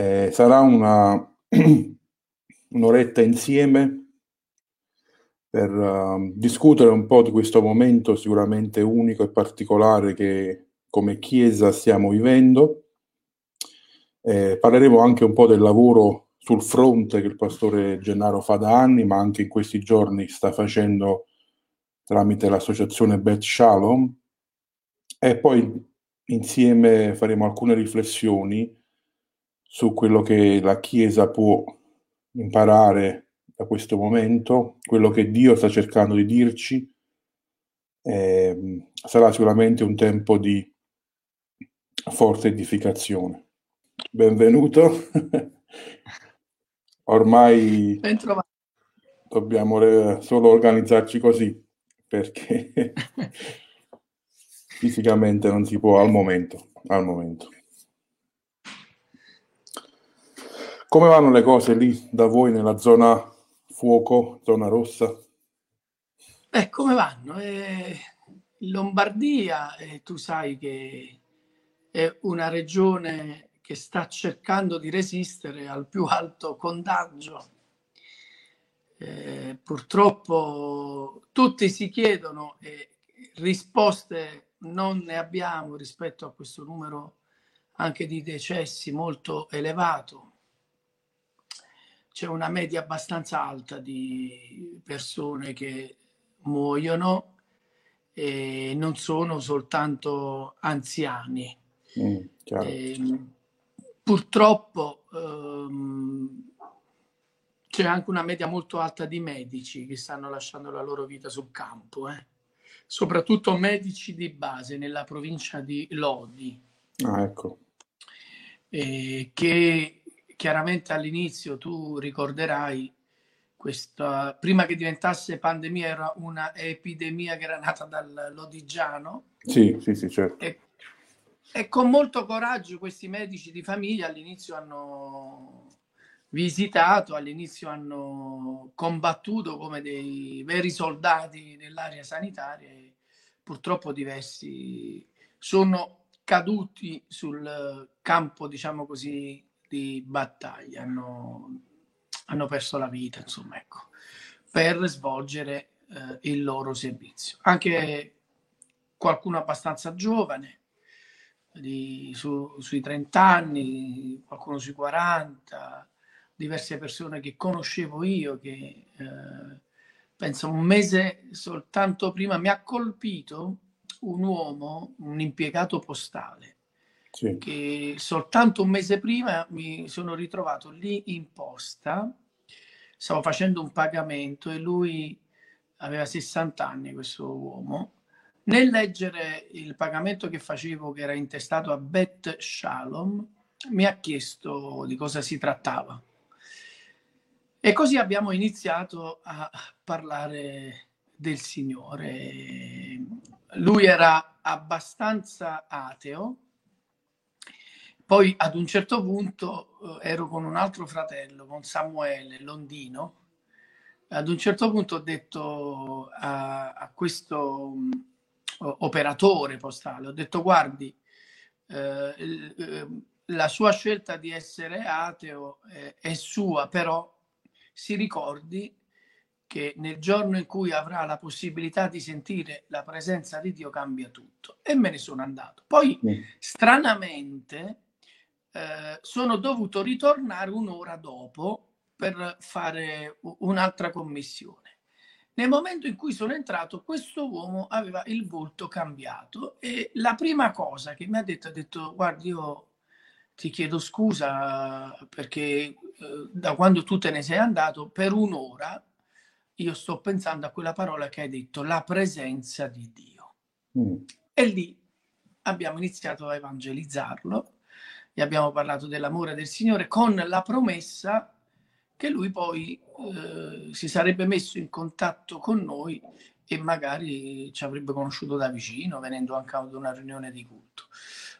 Eh, sarà una, un'oretta insieme per uh, discutere un po' di questo momento sicuramente unico e particolare che come Chiesa stiamo vivendo. Eh, parleremo anche un po' del lavoro sul fronte che il pastore Gennaro fa da anni, ma anche in questi giorni sta facendo tramite l'associazione Beth Shalom. E poi insieme faremo alcune riflessioni su quello che la Chiesa può imparare da questo momento, quello che Dio sta cercando di dirci. Eh, sarà sicuramente un tempo di forte edificazione. Benvenuto. Ormai dobbiamo solo organizzarci così perché fisicamente non si può al momento, al momento. Come vanno le cose lì da voi nella zona fuoco, zona rossa? Eh, come vanno? Eh, Lombardia, eh, tu sai che è una regione che sta cercando di resistere al più alto contagio. Eh, purtroppo tutti si chiedono e risposte non ne abbiamo rispetto a questo numero anche di decessi molto elevato. C'è una media abbastanza alta di persone che muoiono e non sono soltanto anziani. Mm, e, ehm, purtroppo ehm, c'è anche una media molto alta di medici che stanno lasciando la loro vita sul campo. Eh soprattutto medici di base nella provincia di Lodi. Ah, ecco. Eh, che chiaramente all'inizio tu ricorderai questa, prima che diventasse pandemia era una epidemia che era nata dal Lodigiano. Sì, sì, sì, certo. E, e con molto coraggio questi medici di famiglia all'inizio hanno visitato, all'inizio hanno combattuto come dei veri soldati nell'area sanitaria e purtroppo diversi sono caduti sul campo, diciamo così, di battaglia, hanno, hanno perso la vita, insomma, ecco, per svolgere eh, il loro servizio. Anche qualcuno abbastanza giovane, di, su, sui 30 anni, qualcuno sui 40, diverse persone che conoscevo io, che eh, penso un mese soltanto prima mi ha colpito un uomo, un impiegato postale, sì. che soltanto un mese prima mi sono ritrovato lì in posta, stavo facendo un pagamento e lui aveva 60 anni, questo uomo. Nel leggere il pagamento che facevo, che era intestato a Bet Shalom, mi ha chiesto di cosa si trattava. E così abbiamo iniziato a parlare del Signore. Lui era abbastanza ateo, poi ad un certo punto eh, ero con un altro fratello, con Samuele Londino, ad un certo punto ho detto a, a questo um, operatore postale, ho detto guardi, eh, eh, la sua scelta di essere ateo è, è sua, però si ricordi che nel giorno in cui avrà la possibilità di sentire la presenza di Dio cambia tutto. E me ne sono andato. Poi, mm. stranamente, eh, sono dovuto ritornare un'ora dopo per fare un'altra commissione. Nel momento in cui sono entrato, questo uomo aveva il volto cambiato e la prima cosa che mi ha detto, ha detto, guardi, io ti chiedo scusa perché eh, da quando tu te ne sei andato per un'ora io sto pensando a quella parola che hai detto, la presenza di Dio. Mm. E lì abbiamo iniziato a evangelizzarlo e abbiamo parlato dell'amore del Signore con la promessa che lui poi eh, si sarebbe messo in contatto con noi e magari ci avrebbe conosciuto da vicino, venendo anche ad una riunione di culto.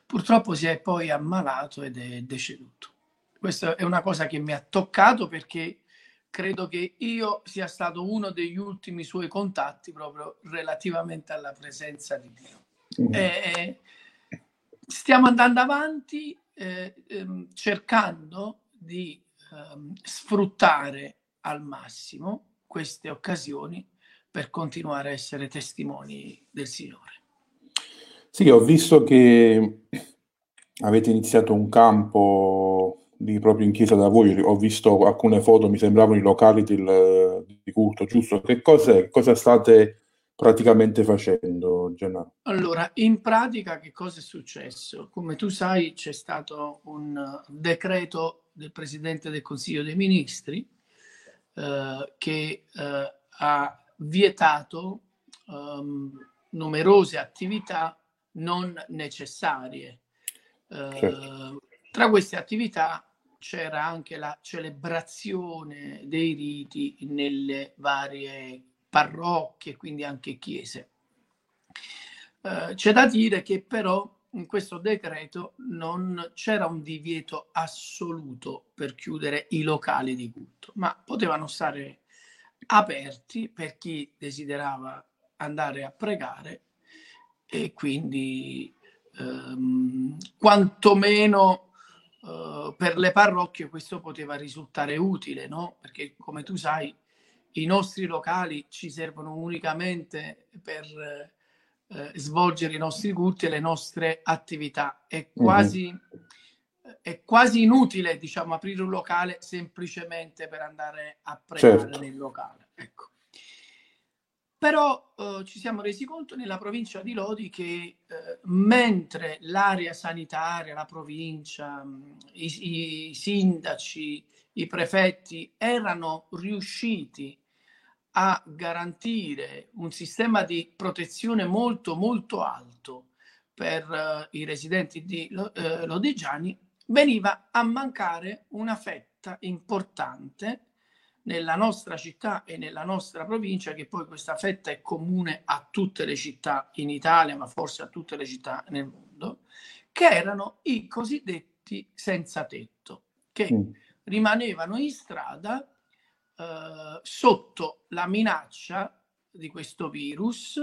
Purtroppo si è poi ammalato ed è deceduto. Questa è una cosa che mi ha toccato perché credo che io sia stato uno degli ultimi suoi contatti proprio relativamente alla presenza di Dio. Mm. Eh, stiamo andando avanti, eh, ehm, cercando di ehm, sfruttare al massimo queste occasioni per continuare a essere testimoni del Signore. Sì, ho visto che avete iniziato un campo lì proprio in chiesa da voi, ho visto alcune foto, mi sembravano i locali del, di culto, giusto? Che cos'è? Cosa state praticamente facendo, Gennaro? Allora, in pratica che cosa è successo? Come tu sai c'è stato un decreto del Presidente del Consiglio dei Ministri eh, che eh, ha vietato um, numerose attività non necessarie. Eh, certo. Tra queste attività c'era anche la celebrazione dei riti nelle varie parrocchie, quindi anche chiese. Eh, c'è da dire che però in questo decreto non c'era un divieto assoluto per chiudere i locali di culto, ma potevano stare aperti per chi desiderava andare a pregare e quindi ehm, quantomeno eh, per le parrocchie questo poteva risultare utile, no? Perché come tu sai i nostri locali ci servono unicamente per eh, svolgere i nostri culti e le nostre attività. È mhm. quasi, mm-hmm. è quasi inutile, diciamo, aprire un locale semplicemente per andare a pregare certo. nel locale. Ecco. Però eh, ci siamo resi conto nella provincia di Lodi che eh, mentre l'area sanitaria, la provincia, i, i sindaci, i prefetti erano riusciti a garantire un sistema di protezione molto molto alto per uh, i residenti di uh, Lodigiani, veniva a mancare una fetta importante nella nostra città e nella nostra provincia, che poi questa fetta è comune a tutte le città in Italia, ma forse a tutte le città nel mondo, che erano i cosiddetti senza tetto, che mm. rimanevano in strada eh, sotto la minaccia di questo virus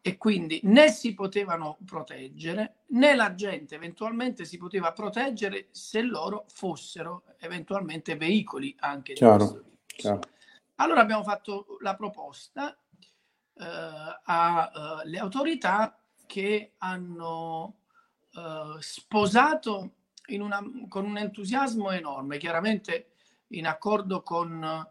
e quindi né si potevano proteggere né la gente eventualmente si poteva proteggere se loro fossero eventualmente veicoli anche chiaro, di questo virus. Chiaro. Allora abbiamo fatto la proposta eh, alle uh, autorità che hanno uh, sposato una, con un entusiasmo enorme, chiaramente in accordo con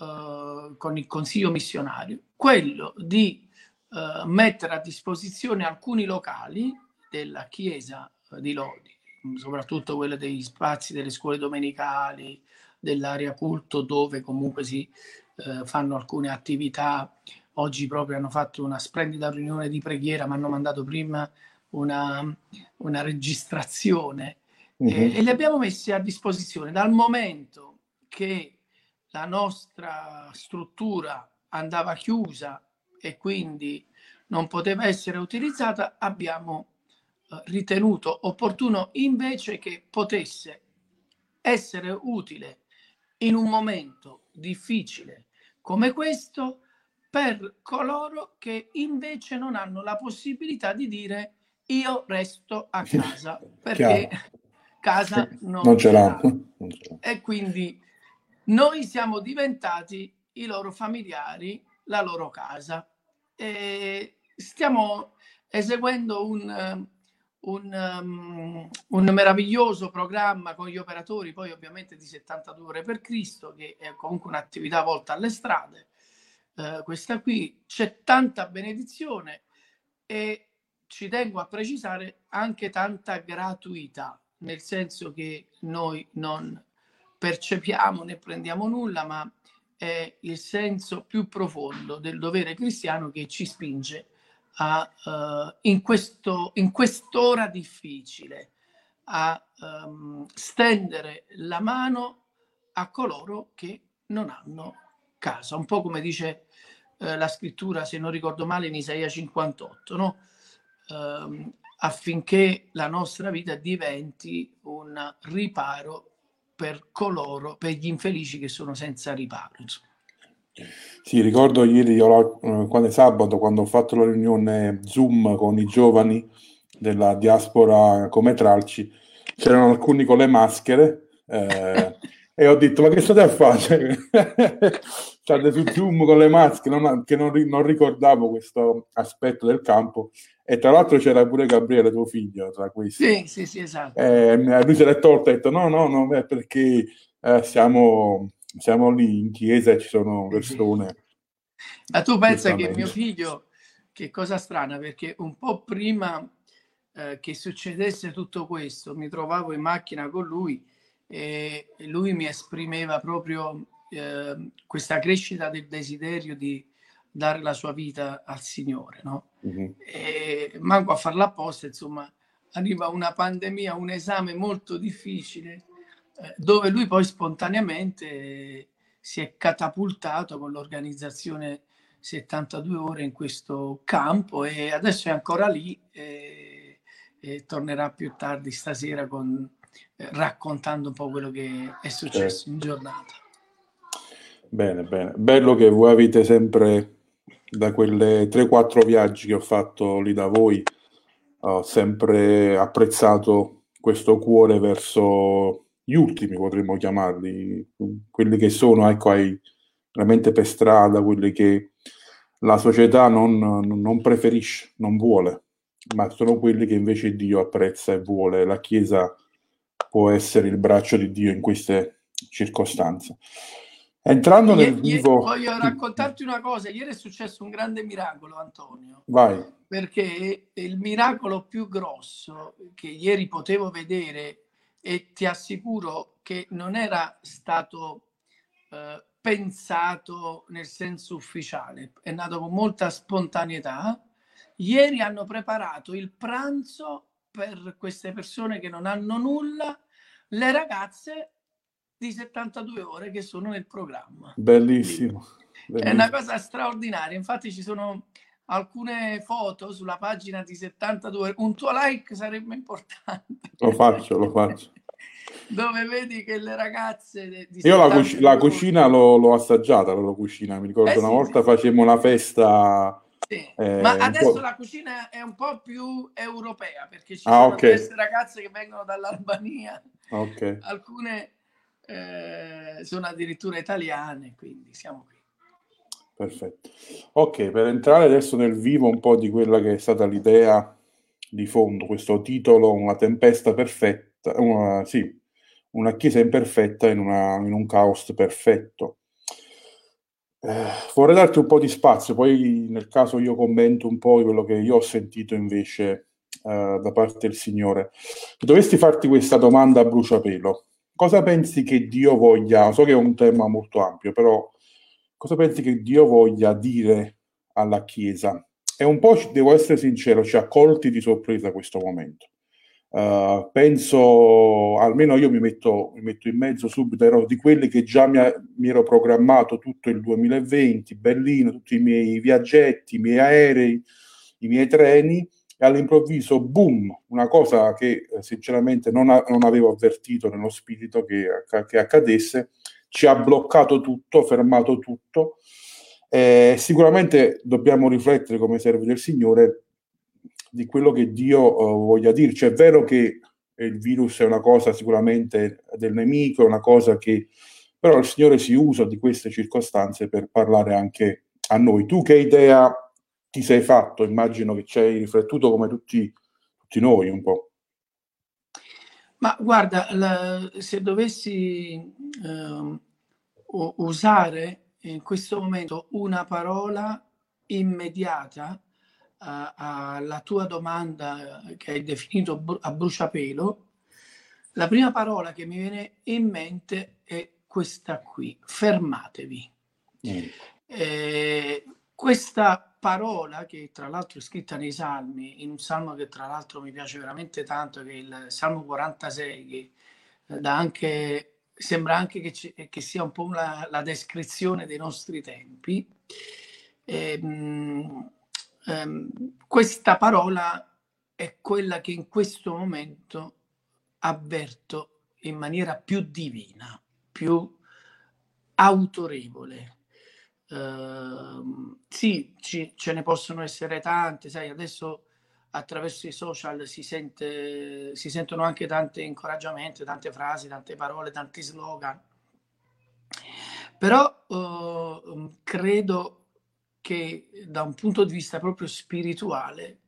eh, con il consiglio missionario, quello di uh, mettere a disposizione alcuni locali della chiesa di Lodi, soprattutto quelli degli spazi delle scuole domenicali, dell'area culto dove comunque si uh, fanno alcune attività. Oggi proprio hanno fatto una splendida riunione di preghiera, mi hanno mandato prima una, una registrazione mm-hmm. e, e li abbiamo messi a disposizione dal momento che la nostra struttura andava chiusa e quindi non poteva essere utilizzata, abbiamo eh, ritenuto opportuno invece che potesse essere utile in un momento difficile come questo per coloro che invece non hanno la possibilità di dire io resto a casa perché casa non, non ce l'ha. E quindi noi siamo diventati i loro familiari, la loro casa. E stiamo eseguendo un, un, um, un, meraviglioso programma con gli operatori, poi ovviamente di 72 ore per Cristo, che è comunque un'attività volta alle strade. Uh, questa qui c'è tanta benedizione e ci tengo a precisare anche tanta gratuità, nel senso che noi non percepiamo né prendiamo nulla, ma è il senso più profondo del dovere cristiano che ci spinge a, uh, in, questo, in quest'ora difficile a um, stendere la mano a coloro che non hanno casa, un po' come dice uh, la scrittura, se non ricordo male, in Isaia 58, no? Uh, affinché la nostra vita diventi un riparo per coloro, per gli infelici che sono senza riparo. Insomma. Sì, ricordo ieri, io, eh, quando sabato, quando ho fatto la riunione Zoom con i giovani della diaspora come tralci, c'erano alcuni con le maschere eh, e ho detto ma che state a fare? State su Zoom con le maschere, non, che non, non, ricordavo questo aspetto del campo e tra l'altro c'era pure Gabriele, tuo figlio, tra questi. Sì, sì, sì, esatto. Eh, lui si è tolto e ha detto no, no, no, perché eh, siamo, siamo lì in chiesa e ci sono persone. Ma tu pensa che mio figlio, che cosa strana, perché un po' prima eh, che succedesse tutto questo, mi trovavo in macchina con lui e lui mi esprimeva proprio eh, questa crescita del desiderio di dare la sua vita al Signore, no? Mm-hmm. E manco a farla apposta, insomma, arriva una pandemia, un esame molto difficile, eh, dove lui poi spontaneamente si è catapultato con l'organizzazione 72 ore in questo campo e adesso è ancora lì e, e tornerà più tardi stasera con, raccontando un po' quello che è successo certo. in giornata. Bene, bene. Bello che voi avete sempre, da quelle 3-4 viaggi che ho fatto lì da voi, ho sempre apprezzato questo cuore verso gli ultimi, potremmo chiamarli, quelli che sono, ecco, ai, veramente per strada, quelli che la società non, non preferisce, non vuole, ma sono quelli che invece Dio apprezza e vuole. La Chiesa può essere il braccio di Dio in queste circostanze. Entrando nel ieri, vivo... Voglio raccontarti una cosa. Ieri è successo un grande miracolo, Antonio. Vai. Perché il miracolo più grosso che ieri potevo vedere e ti assicuro che non era stato eh, pensato nel senso ufficiale, è nato con molta spontaneità. Ieri hanno preparato il pranzo per queste persone che non hanno nulla, le ragazze di 72 ore che sono nel programma. Bellissimo. Bellissimo. È una cosa straordinaria. Infatti ci sono alcune foto sulla pagina di 72 un tuo like sarebbe importante. Lo faccio, lo faccio. Dove vedi che le ragazze di Io la, cuc- la cucina l'ho, l'ho, assaggiata, la cucina, mi ricordo eh, una sì, volta sì. facemmo una festa sì. Eh, Ma adesso la cucina è un po' più europea perché ci ah, sono okay. queste ragazze che vengono dall'Albania, okay. alcune eh, sono addirittura italiane, quindi siamo qui. Perfetto. Ok, per entrare adesso nel vivo un po' di quella che è stata l'idea di fondo, questo titolo, una tempesta perfetta, una, sì, una chiesa imperfetta in, una, in un caos perfetto. Eh, vorrei darti un po' di spazio, poi nel caso io commento un po' quello che io ho sentito invece eh, da parte del Signore. Se dovessi farti questa domanda a bruciapelo, cosa pensi che Dio voglia, so che è un tema molto ampio, però cosa pensi che Dio voglia dire alla Chiesa? E un po', devo essere sincero, ci ha colti di sorpresa questo momento. Uh, penso, almeno io mi metto, mi metto, in mezzo subito, ero di quelli che già mi, mi, ero programmato tutto il 2020, Berlino, tutti i miei viaggetti, i miei aerei, i miei treni, e all'improvviso, boom, una cosa che eh, sinceramente non, a, non, avevo avvertito nello spirito che, che, accadesse, ci ha bloccato tutto, fermato tutto. Eh, sicuramente dobbiamo riflettere come servi del Signore di quello che Dio uh, voglia dirci. È vero che il virus è una cosa sicuramente del nemico, è una cosa che però il Signore si usa di queste circostanze per parlare anche a noi. Tu che idea ti sei fatto? Immagino che ci hai riflettuto come tutti, tutti noi un po'. Ma guarda, la, se dovessi eh, usare in questo momento una parola immediata, alla tua domanda che hai definito a bruciapelo, la prima parola che mi viene in mente è questa qui, fermatevi. Mm. Eh, questa parola, che tra l'altro è scritta nei salmi, in un salmo che tra l'altro mi piace veramente tanto, che è il Salmo 46, che eh, da anche, sembra anche che, ci, che sia un po' la, la, descrizione dei nostri tempi. Eh, ehm, questa parola è quella che in questo momento avverto in maniera più divina, più autorevole. Uh, sì, ci, ce ne possono essere tante, sai, adesso attraverso i social si, sente, si sentono anche tanti incoraggiamenti, tante frasi, tante parole, tanti slogan. Però eh, credo che da un punto di vista proprio spirituale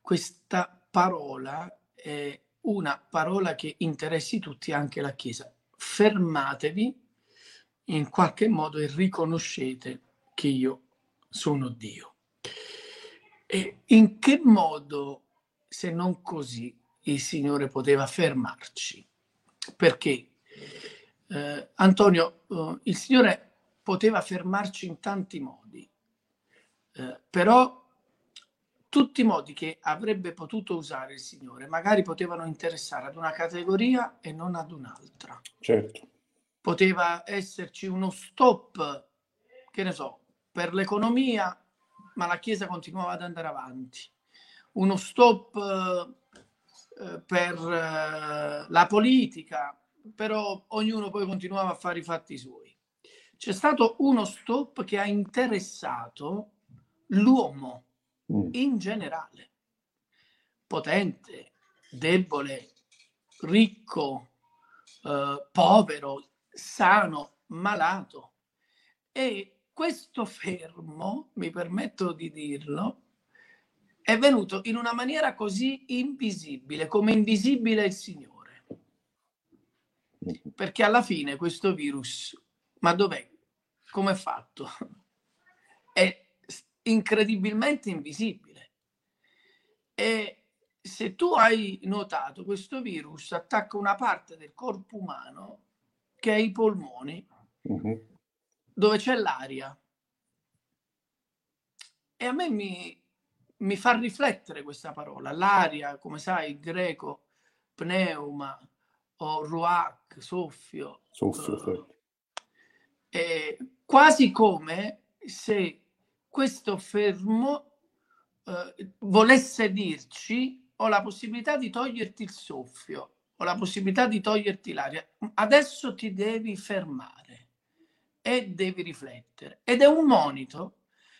questa parola è una parola che interessi tutti, anche la Chiesa. Fermatevi in qualche modo e riconoscete che io sono Dio. E in che modo, se non così, il Signore poteva fermarci? Perché eh, Antonio, eh, il Signore poteva fermarci in tanti modi, eh, però tutti i modi che avrebbe potuto usare il Signore magari potevano interessare ad una categoria e non ad un'altra. Certo. Poteva esserci uno stop, che ne so, per l'economia, ma la Chiesa continuava ad andare avanti. Uno stop eh, per eh, la politica, però ognuno poi continuava a fare i fatti suoi. C'è stato uno stop che ha interessato l'uomo Mm. in generale, potente, debole, ricco, eh, povero, sano, malato. E questo fermo, mi permetto di dirlo, è venuto in una maniera così invisibile, come invisibile il Signore. Perché alla fine questo virus, ma dov'è? Come è fatto? È incredibilmente invisibile. E se tu hai notato, questo virus attacca una parte del corpo umano che è i polmoni, uh-huh. dove c'è l'aria. E a me mi, mi fa riflettere questa parola. L'aria, come sai, in greco, pneuma o ruach, soffio. Soffio, uh, sì. quasi come se questo fermo eh, volesse dirci ho la possibilità di toglierti il soffio, ho la possibilità di toglierti l'aria, adesso ti devi fermare e devi riflettere. Ed è un monito,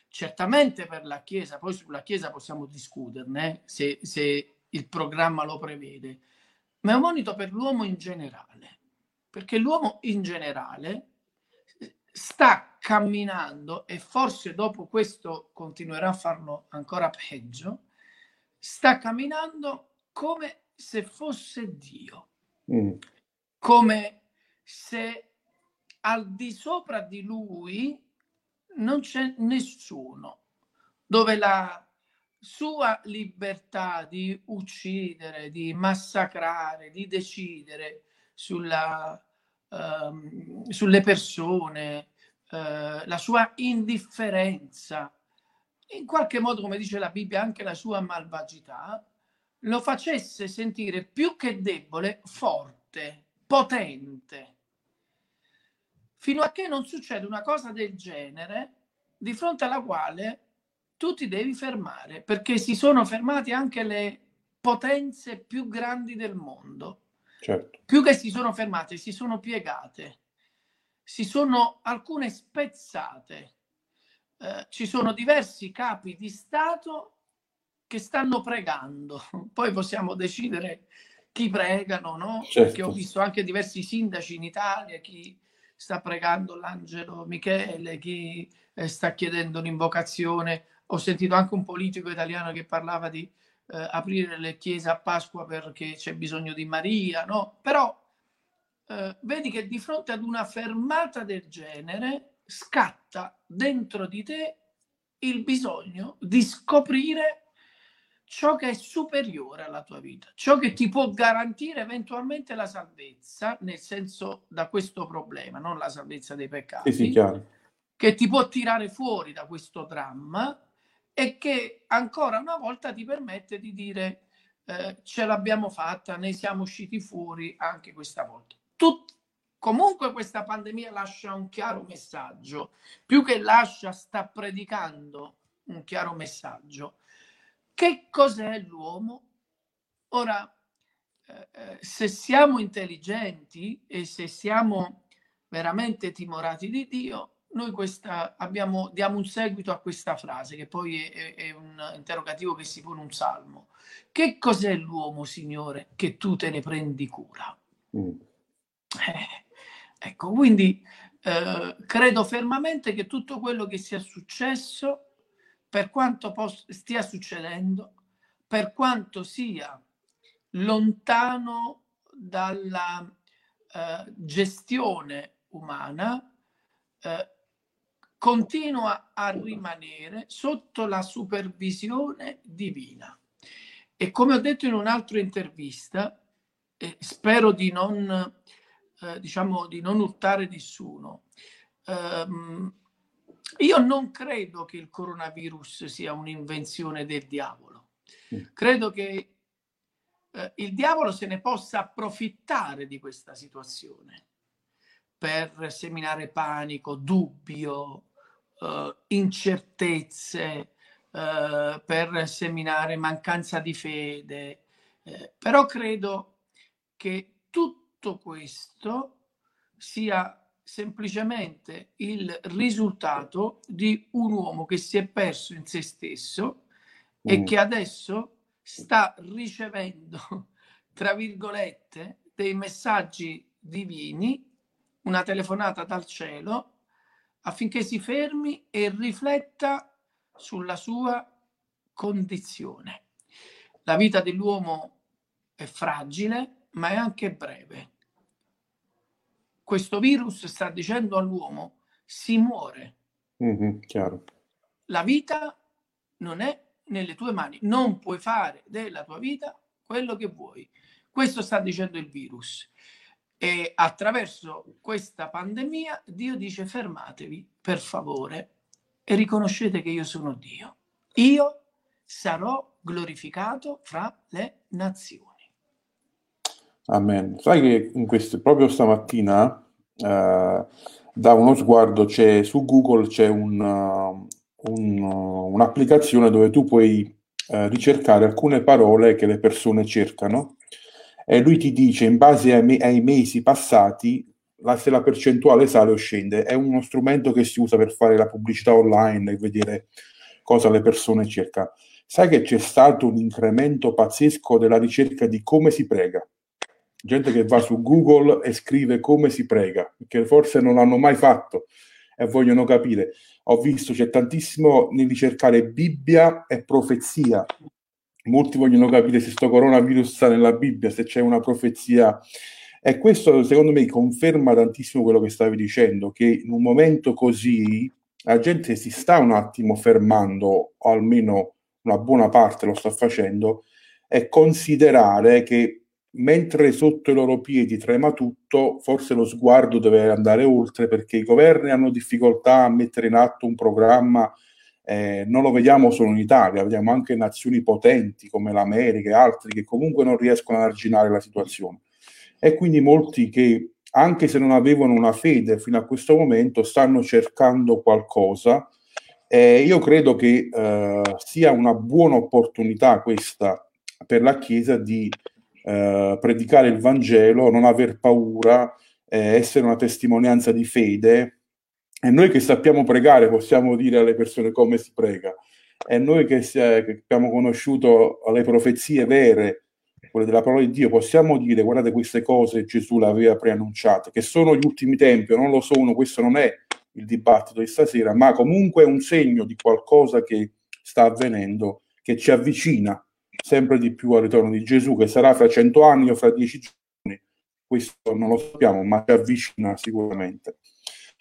certamente per la Chiesa, poi sulla Chiesa possiamo discuterne eh, se, se il programma lo prevede, ma è un monito per l'uomo in generale, perché l'uomo in generale sta camminando e forse dopo questo continuerà a farlo ancora peggio, sta camminando come se fosse Dio, mm. come se al di sopra di lui non c'è nessuno, dove la sua libertà di uccidere, di massacrare, di decidere sulla, um, sulle persone, uh, la sua indifferenza, in qualche modo, come dice la Bibbia, anche la sua malvagità, lo facesse sentire più che debole, forte, potente. Fino a che non succede una cosa del genere, di fronte alla quale tu ti devi fermare, perché si sono fermate anche le potenze più grandi del mondo. Certo. Più che si sono fermate, si sono piegate, si sono alcune spezzate. Eh, ci sono diversi capi di Stato che stanno pregando. Poi possiamo decidere chi pregano, no? Certo. Perché ho visto anche diversi sindaci in Italia, chi sta pregando l'angelo Michele, chi eh, sta chiedendo un'invocazione. Ho sentito anche un politico italiano che parlava di eh, aprire le chiese a Pasqua perché c'è bisogno di Maria, no? Però eh, vedi che di fronte ad una fermata del genere scatta dentro di te il bisogno di scoprire ciò che è superiore alla tua vita, ciò che ti può garantire eventualmente la salvezza, nel senso da questo problema, non la salvezza dei peccati, sì, sì, che ti può tirare fuori da questo dramma e che ancora una volta ti permette di dire eh, ce l'abbiamo fatta, ne siamo usciti fuori anche questa volta. Tut- comunque questa pandemia lascia un chiaro messaggio, più che lascia sta predicando un chiaro messaggio. Che cos'è l'uomo? Ora, eh, eh se siamo intelligenti e se siamo veramente timorati di Dio, noi questa, abbiamo, diamo un seguito a questa frase, che poi è, è, un interrogativo che si pone un salmo. Che cos'è l'uomo, Signore, che tu te ne prendi cura? Mm. Eh, ecco, quindi eh, credo fermamente che tutto quello che sia successo, per quanto poss- stia succedendo, per quanto sia lontano dalla eh, gestione umana, eh, continua a rimanere sotto la supervisione divina. E come ho detto in un'altra intervista, eh, spero di non, eh, diciamo, di non urtare nessuno, ehm, io non credo che il coronavirus sia un'invenzione del diavolo. Mm. Credo che eh, il diavolo se ne possa approfittare di questa situazione per seminare panico, dubbio, uh, incertezze, uh, per seminare mancanza di fede. Eh, però credo che tutto questo sia semplicemente il risultato di un uomo che si è perso in se stesso mm. e che adesso sta ricevendo, tra virgolette, dei messaggi divini, una telefonata dal cielo affinché si fermi e rifletta sulla sua condizione. La vita dell'uomo è fragile, ma è anche breve. Questo virus sta dicendo all'uomo si muore. Mm-hmm, La vita non è nelle tue mani, non puoi fare della tua vita quello che vuoi. Questo sta dicendo il virus. E attraverso questa pandemia Dio dice fermatevi per favore e riconoscete che io sono Dio. Io sarò glorificato fra le nazioni. Amen. Sai che in questo, proprio stamattina eh, da uno sguardo c'è, su Google c'è un, uh, un, uh, un'applicazione dove tu puoi uh, ricercare alcune parole che le persone cercano e lui ti dice in base ai, ai mesi passati la, se la percentuale sale o scende. È uno strumento che si usa per fare la pubblicità online e vedere cosa le persone cercano. Sai che c'è stato un incremento pazzesco della ricerca di come si prega? Gente che va su Google e scrive come si prega, che forse non l'hanno mai fatto e vogliono capire. Ho visto c'è tantissimo nel ricercare Bibbia e profezia molti vogliono capire se questo coronavirus sta nella Bibbia, se c'è una profezia. E questo secondo me conferma tantissimo quello che stavi dicendo, che in un momento così la gente si sta un attimo fermando, o almeno una buona parte lo sta facendo, e considerare che mentre sotto i loro piedi trema tutto, forse lo sguardo deve andare oltre perché i governi hanno difficoltà a mettere in atto un programma eh, non lo vediamo solo in Italia, vediamo anche nazioni potenti come l'America e altri che comunque non riescono ad arginare la situazione. E quindi molti che, anche se non avevano una fede fino a questo momento, stanno cercando qualcosa. Eh, io credo che eh, sia una buona opportunità questa per la Chiesa di eh, predicare il Vangelo, non aver paura, eh, essere una testimonianza di fede, e noi che sappiamo pregare possiamo dire alle persone come si prega. E noi che, si, che abbiamo conosciuto le profezie vere, quelle della parola di Dio, possiamo dire guardate queste cose Gesù le aveva preannunciate, che sono gli ultimi tempi, non lo sono, questo non è il dibattito di stasera, ma comunque è un segno di qualcosa che sta avvenendo, che ci avvicina sempre di più al ritorno di Gesù, che sarà fra cento anni o fra dieci giorni, questo non lo sappiamo, ma ci avvicina sicuramente.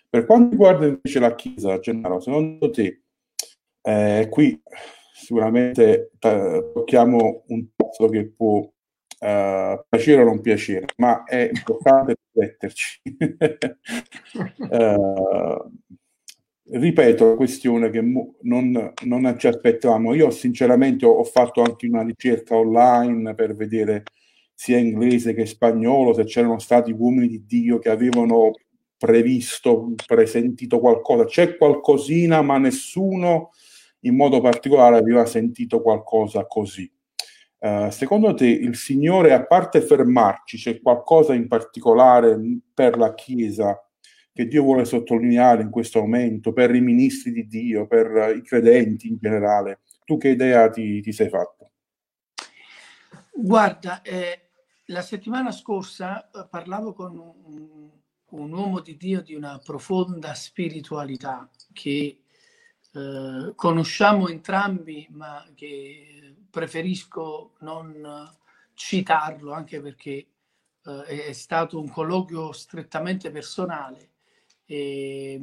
Per quanto riguarda invece la Chiesa, Gennaro, secondo te, eh, qui sicuramente t- tocchiamo un tasto che può uh, piacere o non piacere, ma è importante rifletterci. uh, ripeto la questione che mo- non, non, ci aspettavamo. Io sinceramente ho, ho, fatto anche una ricerca online per vedere sia inglese che spagnolo se c'erano stati uomini di Dio che avevano previsto, presentito qualcosa. C'è qualcosina, ma nessuno in modo particolare aveva sentito qualcosa così. Uh, secondo te il Signore, a parte fermarci, c'è qualcosa in particolare per la Chiesa che Dio vuole sottolineare in questo momento per i ministri di Dio, per i credenti in generale? Tu che idea ti, ti sei fatto? Guarda, eh, la settimana scorsa eh, parlavo con un, un, uomo di Dio di una profonda spiritualità che eh, conosciamo entrambi, ma che preferisco non citarlo anche perché eh, è stato un colloquio strettamente personale e,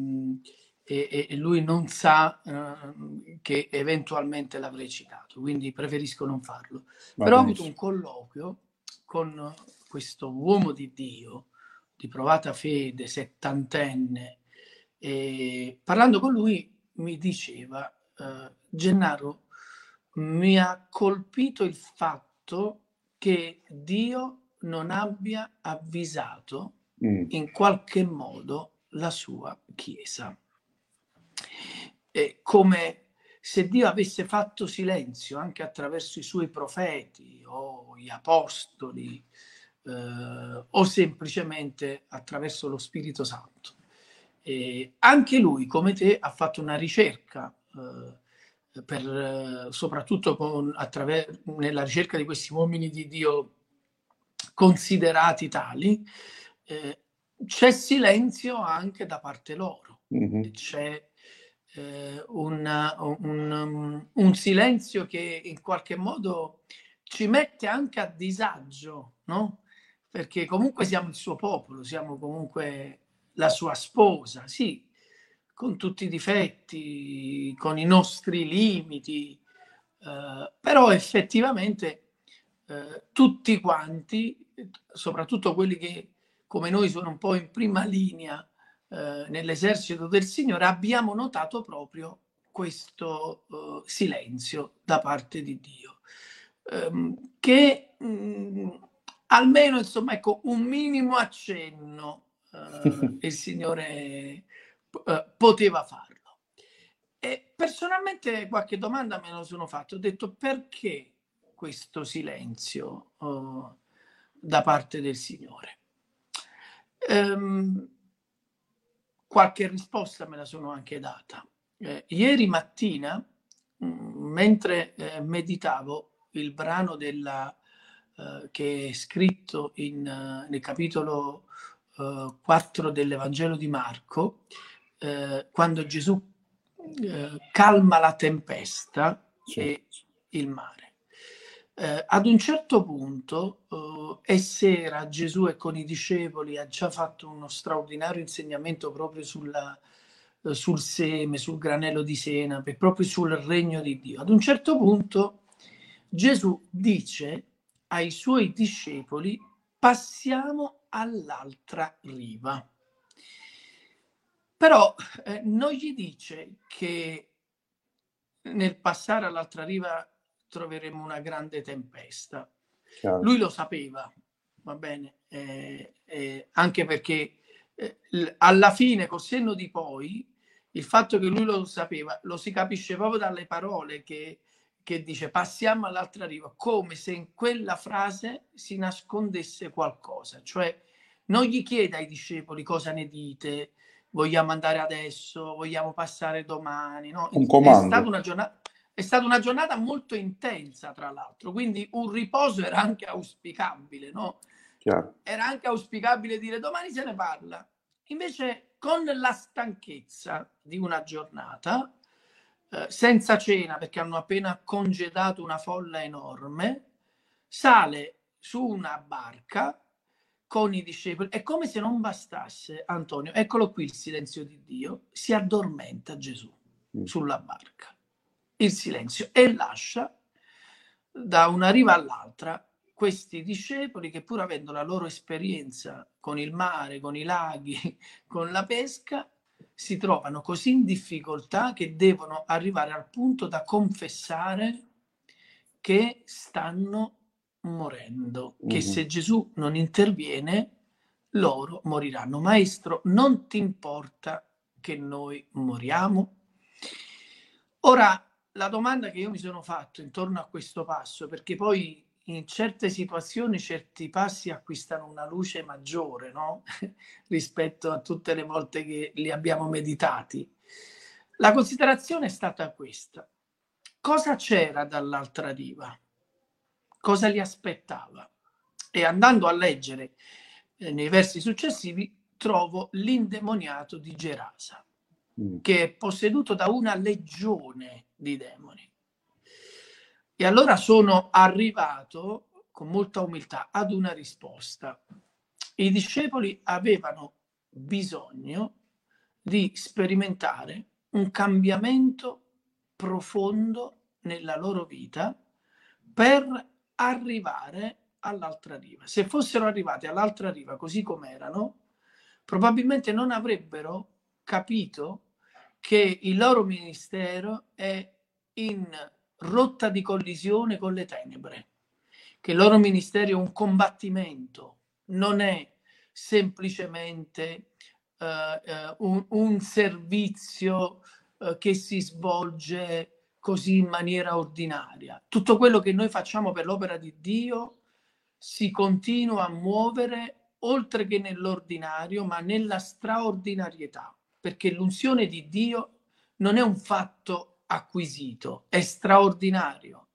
e, e lui non sa eh, che eventualmente l'avrei citato, quindi preferisco non farlo. Va Però ho avuto un colloquio con questo uomo di Dio di provata fede, settantenne, e parlando con lui mi diceva, eh, Gennaro, mi ha colpito il fatto che Dio non abbia avvisato mm. in qualche modo la sua Chiesa. È come se Dio avesse fatto silenzio anche attraverso i suoi profeti o gli apostoli eh, o semplicemente attraverso lo Spirito Santo. E anche lui, come te, ha fatto una ricerca, eh, per, soprattutto con, attraver- nella ricerca di questi uomini di Dio considerati tali, eh, c'è silenzio anche da parte loro. Mm-hmm. C'è eh, un, un, un, silenzio che in qualche modo ci mette anche a disagio, no? Perché comunque siamo il suo popolo, siamo comunque la sua sposa, sì, con tutti i difetti, con i nostri limiti, eh, però effettivamente eh, tutti quanti soprattutto quelli che come noi sono un po' in prima linea eh, nell'esercito del Signore, abbiamo notato proprio questo uh, silenzio da parte di Dio, um, che um, almeno insomma ecco un minimo accenno uh, il Signore uh, poteva farlo. E personalmente qualche domanda me lo sono fatto, ho detto perché questo silenzio? Uh, da parte del Signore. Ehm, qualche risposta me la sono anche data. Eh, ieri mattina, mh, mm, mentre eh, meditavo il brano della, eh, che è scritto in, uh, nel capitolo 4 uh, dell'Evangelo di Marco, uh, quando Gesù calma la tempesta sì. e il mare. Eh, ad un certo punto, eh, e sera Gesù è con i discepoli ha già fatto uno straordinario insegnamento proprio sulla, eh, sul seme, sul granello di senape, proprio sul regno di Dio. Ad un certo punto Gesù dice ai suoi discepoli passiamo all'altra riva. Però eh, non gli dice che nel passare all'altra riva troveremo una grande tempesta. Chiaro. Lui lo sapeva, va bene, eh, eh, anche perché eh, alla fine, col senno di poi, il fatto che lui lo sapeva, lo si capisce proprio dalle parole che, che dice passiamo all'altra riva, come se in quella frase si nascondesse qualcosa, cioè non gli chiede ai discepoli cosa ne dite, vogliamo andare adesso, vogliamo passare domani, no? Un comando. È stata una giornata è stata una giornata molto intensa, tra l'altro, quindi un riposo era anche auspicabile, no? Chiaro. Era anche auspicabile dire domani se ne parla. Invece, con la stanchezza di una giornata, eh, senza cena perché hanno appena congedato una folla enorme, sale su una barca con i discepoli. È come se non bastasse, Antonio, eccolo qui il silenzio di Dio, si addormenta Gesù mm. sulla barca il silenzio e lascia da una riva all'altra questi discepoli che pur avendo la loro esperienza con il mare, con i laghi, con la pesca, si trovano così in difficoltà che devono arrivare al punto da confessare che stanno morendo, mm-hmm. che se Gesù non interviene loro moriranno. Maestro, non ti importa che noi moriamo? Ora, la domanda che io mi sono fatto intorno a questo passo, perché poi in certe situazioni certi passi acquistano una luce maggiore no? rispetto a tutte le volte che li abbiamo meditati. La considerazione è stata questa. Cosa c'era dall'altra riva? Cosa li aspettava? E andando a leggere eh, nei versi successivi trovo l'indemoniato di Gerasa, mm. che è posseduto da una legione di demoni. E allora sono arrivato con molta umiltà ad una risposta. I discepoli avevano bisogno di sperimentare un cambiamento profondo nella loro vita per arrivare all'altra riva. Se fossero arrivati all'altra riva così com'erano, probabilmente non avrebbero capito che il loro ministero è in rotta di collisione con le tenebre, che il loro ministero è un combattimento, non è semplicemente uh, uh, un, un, servizio uh, che si svolge così in maniera ordinaria. Tutto quello che noi facciamo per l'opera di Dio si continua a muovere oltre che nell'ordinario, ma nella straordinarietà, perché l'unzione di Dio non è un fatto acquisito, è straordinario.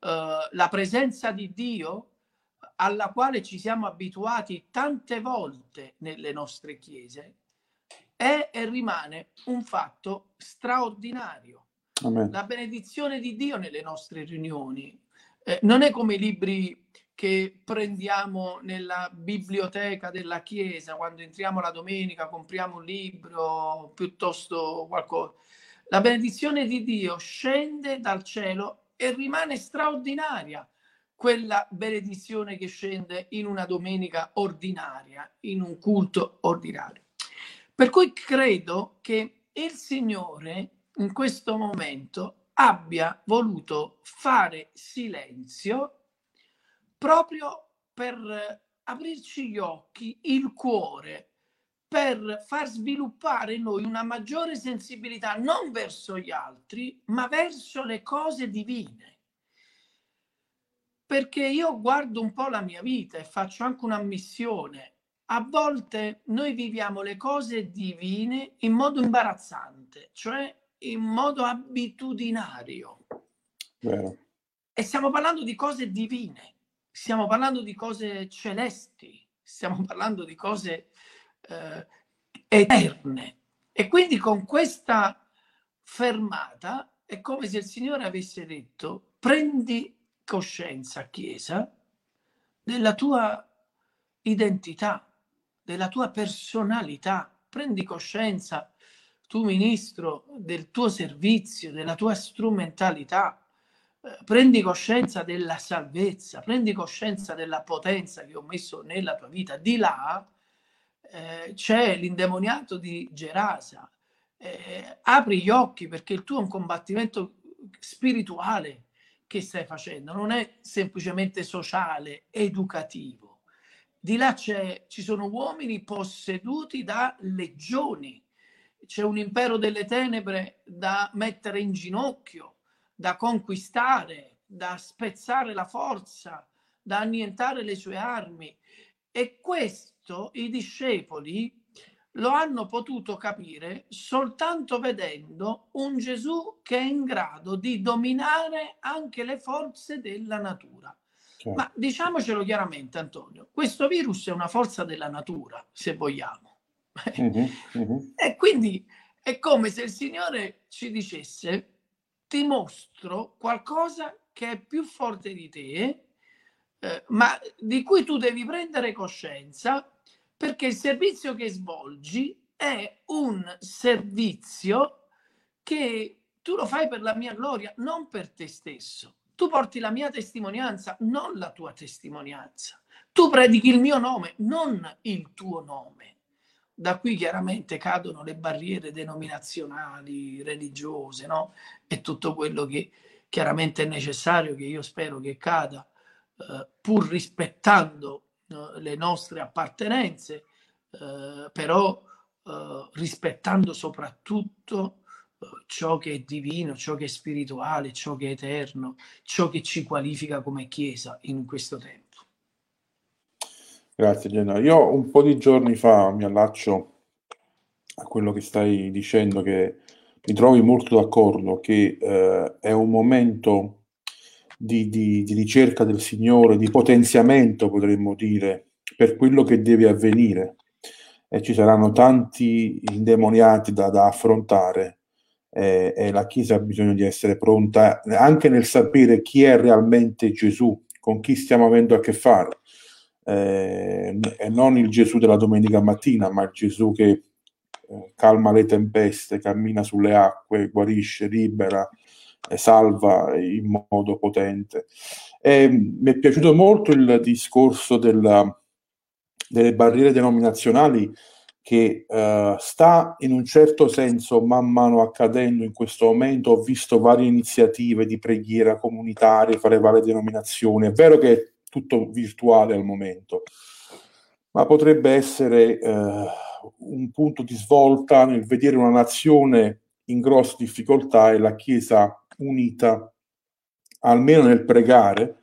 Uh, la presenza di Dio alla quale ci siamo abituati tante volte nelle nostre chiese è e rimane un fatto straordinario. Amen. La benedizione di Dio nelle nostre riunioni eh, non è come i libri che prendiamo nella biblioteca della chiesa quando entriamo la domenica, compriamo un libro piuttosto qualcosa la benedizione di Dio scende dal cielo e rimane straordinaria quella benedizione che scende in una domenica ordinaria, in un culto ordinario. Per cui credo che il Signore in questo momento abbia voluto fare silenzio proprio per aprirci gli occhi, il cuore, per far sviluppare in noi una maggiore sensibilità non verso gli altri, ma verso le cose divine. Perché io guardo un po' la mia vita e faccio anche un'ammissione. A volte noi viviamo le cose divine in modo imbarazzante, cioè in modo abitudinario. Vero. E stiamo parlando di cose divine, stiamo parlando di cose celesti, stiamo parlando di cose eh, eterne. E quindi con questa fermata è come se il Signore avesse detto prendi coscienza, Chiesa, della tua identità, della tua personalità, prendi coscienza, tu ministro, del tuo servizio, della tua strumentalità, prendi coscienza della salvezza, prendi coscienza della potenza che ho messo nella tua vita, di là eh, c'è l'indemoniato di Gerasa. Eh, apri gli occhi perché il tuo è un combattimento spirituale che stai facendo, non è semplicemente sociale, educativo. Di là ci sono uomini posseduti da legioni, c'è un impero delle tenebre da mettere in ginocchio, da conquistare, da spezzare la forza, da annientare le sue armi. E questo i discepoli lo hanno potuto capire soltanto vedendo un Gesù che è in grado di dominare anche le forze della natura. Certo. Ma diciamocelo chiaramente, Antonio, questo virus è una forza della natura, se vogliamo. Uh-huh, uh-huh. E quindi è come se il Signore ci dicesse, ti mostro qualcosa che è più forte di te, eh, ma di cui tu devi prendere coscienza perché il servizio che svolgi è un servizio che tu lo fai per la mia gloria, non per te stesso. Tu porti la mia testimonianza, non la tua testimonianza. Tu predichi il mio nome, non il tuo nome. Da qui chiaramente cadono le barriere denominazionali, religiose, no? E tutto quello che chiaramente è necessario, che io spero che cada, eh, pur rispettando le nostre appartenenze, eh, però eh, rispettando soprattutto ciò che è divino, ciò che è spirituale, ciò che è eterno, ciò che ci qualifica come Chiesa in questo tempo. Grazie Gennaro. Io un po' di giorni fa mi allaccio a quello che stai dicendo, che mi trovi molto d'accordo, che eh, è un momento di, di, di ricerca del Signore, di potenziamento potremmo dire, per quello che deve avvenire. E ci saranno tanti indemoniati da, da affrontare eh, e la Chiesa ha bisogno di essere pronta anche nel sapere chi è realmente Gesù, con chi stiamo avendo a che fare eh, non il Gesù della domenica mattina, ma il Gesù che eh, calma le tempeste, cammina sulle acque, guarisce, libera, e salva in modo potente. E, mi è piaciuto molto il discorso della, delle barriere denominazionali che uh, sta in un certo senso man mano accadendo in questo momento. Ho visto varie iniziative di preghiera comunitarie, fare varie denominazioni. È vero che tutto virtuale al momento, ma potrebbe essere eh, un punto di svolta nel vedere una nazione in grosse difficoltà e la Chiesa unita, almeno nel pregare,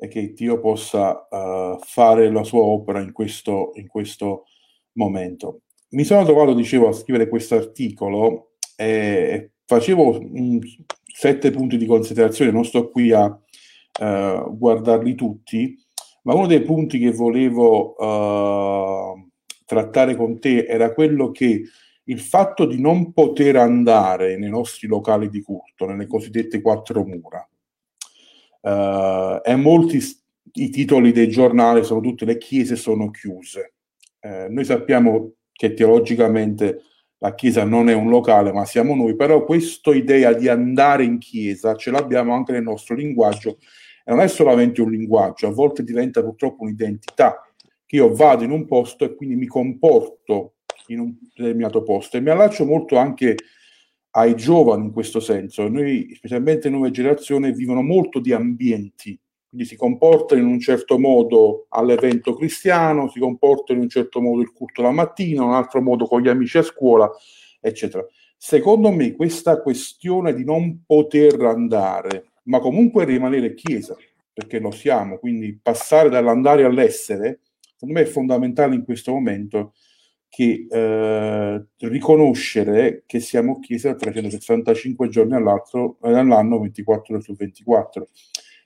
e che Dio possa uh, fare la sua opera in questo, in questo momento. Mi sono trovato, dicevo, a scrivere questo articolo e facevo um, sette punti di considerazione, non sto qui a eh, guardarli tutti, ma uno dei punti che volevo uh, trattare con te era quello che il fatto di non poter andare nei nostri locali di culto, nelle cosiddette quattro mura, uh, e molti i titoli dei giornali sono tutte le chiese sono chiuse. Uh, noi sappiamo che teologicamente la chiesa non è un locale, ma siamo noi, però questa idea di andare in chiesa ce l'abbiamo anche nel nostro linguaggio non è solamente un linguaggio, a volte diventa purtroppo un'identità, che io vado in un posto e quindi mi comporto in un determinato posto e mi allaccio molto anche ai giovani in questo senso. Noi, specialmente nuove generazioni, vivono molto di ambienti, quindi si comportano in un certo modo all'evento cristiano, si comportano in un certo modo il culto la mattina, in un altro modo con gli amici a scuola, eccetera. Secondo me questa questione di non poter andare ma comunque rimanere chiesa, perché lo siamo, quindi passare dall'andare all'essere, secondo me è fondamentale in questo momento che eh, riconoscere che siamo chiesa 365 giorni all'anno, 24 ore su 24.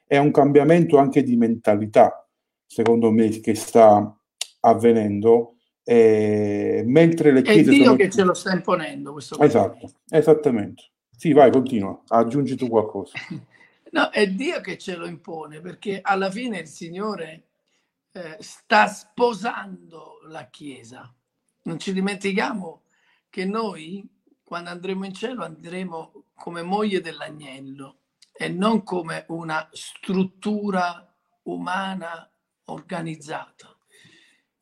È un cambiamento anche di mentalità, secondo me, che sta avvenendo. Eh, mentre le chiese è Dio sono... che ce lo sta imponendo questo esatto, esattamente sì vai continua aggiungi tu qualcosa No, è Dio che ce lo impone perché alla fine il Signore eh, sta sposando la Chiesa. Non ci dimentichiamo che noi, quando andremo in cielo, andremo come moglie dell'agnello e non come una struttura umana organizzata.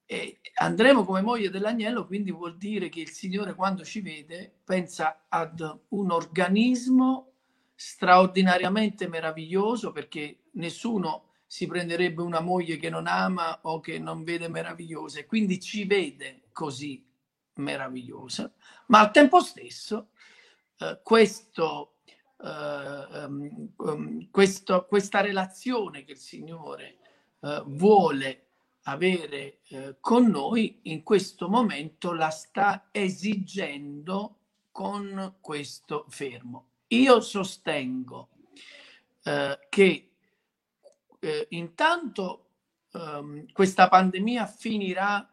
E andremo come moglie dell'agnello, quindi vuol dire che il Signore quando ci vede pensa ad un organismo straordinariamente meraviglioso perché nessuno si prenderebbe una moglie che non ama o che non vede meravigliosa e quindi ci vede così meravigliosa, ma al tempo stesso eh, questo, eh, um, questo, questa relazione che il Signore eh, vuole avere eh, con noi in questo momento la sta esigendo con questo fermo. Io sostengo eh, che eh, intanto ehm, questa pandemia finirà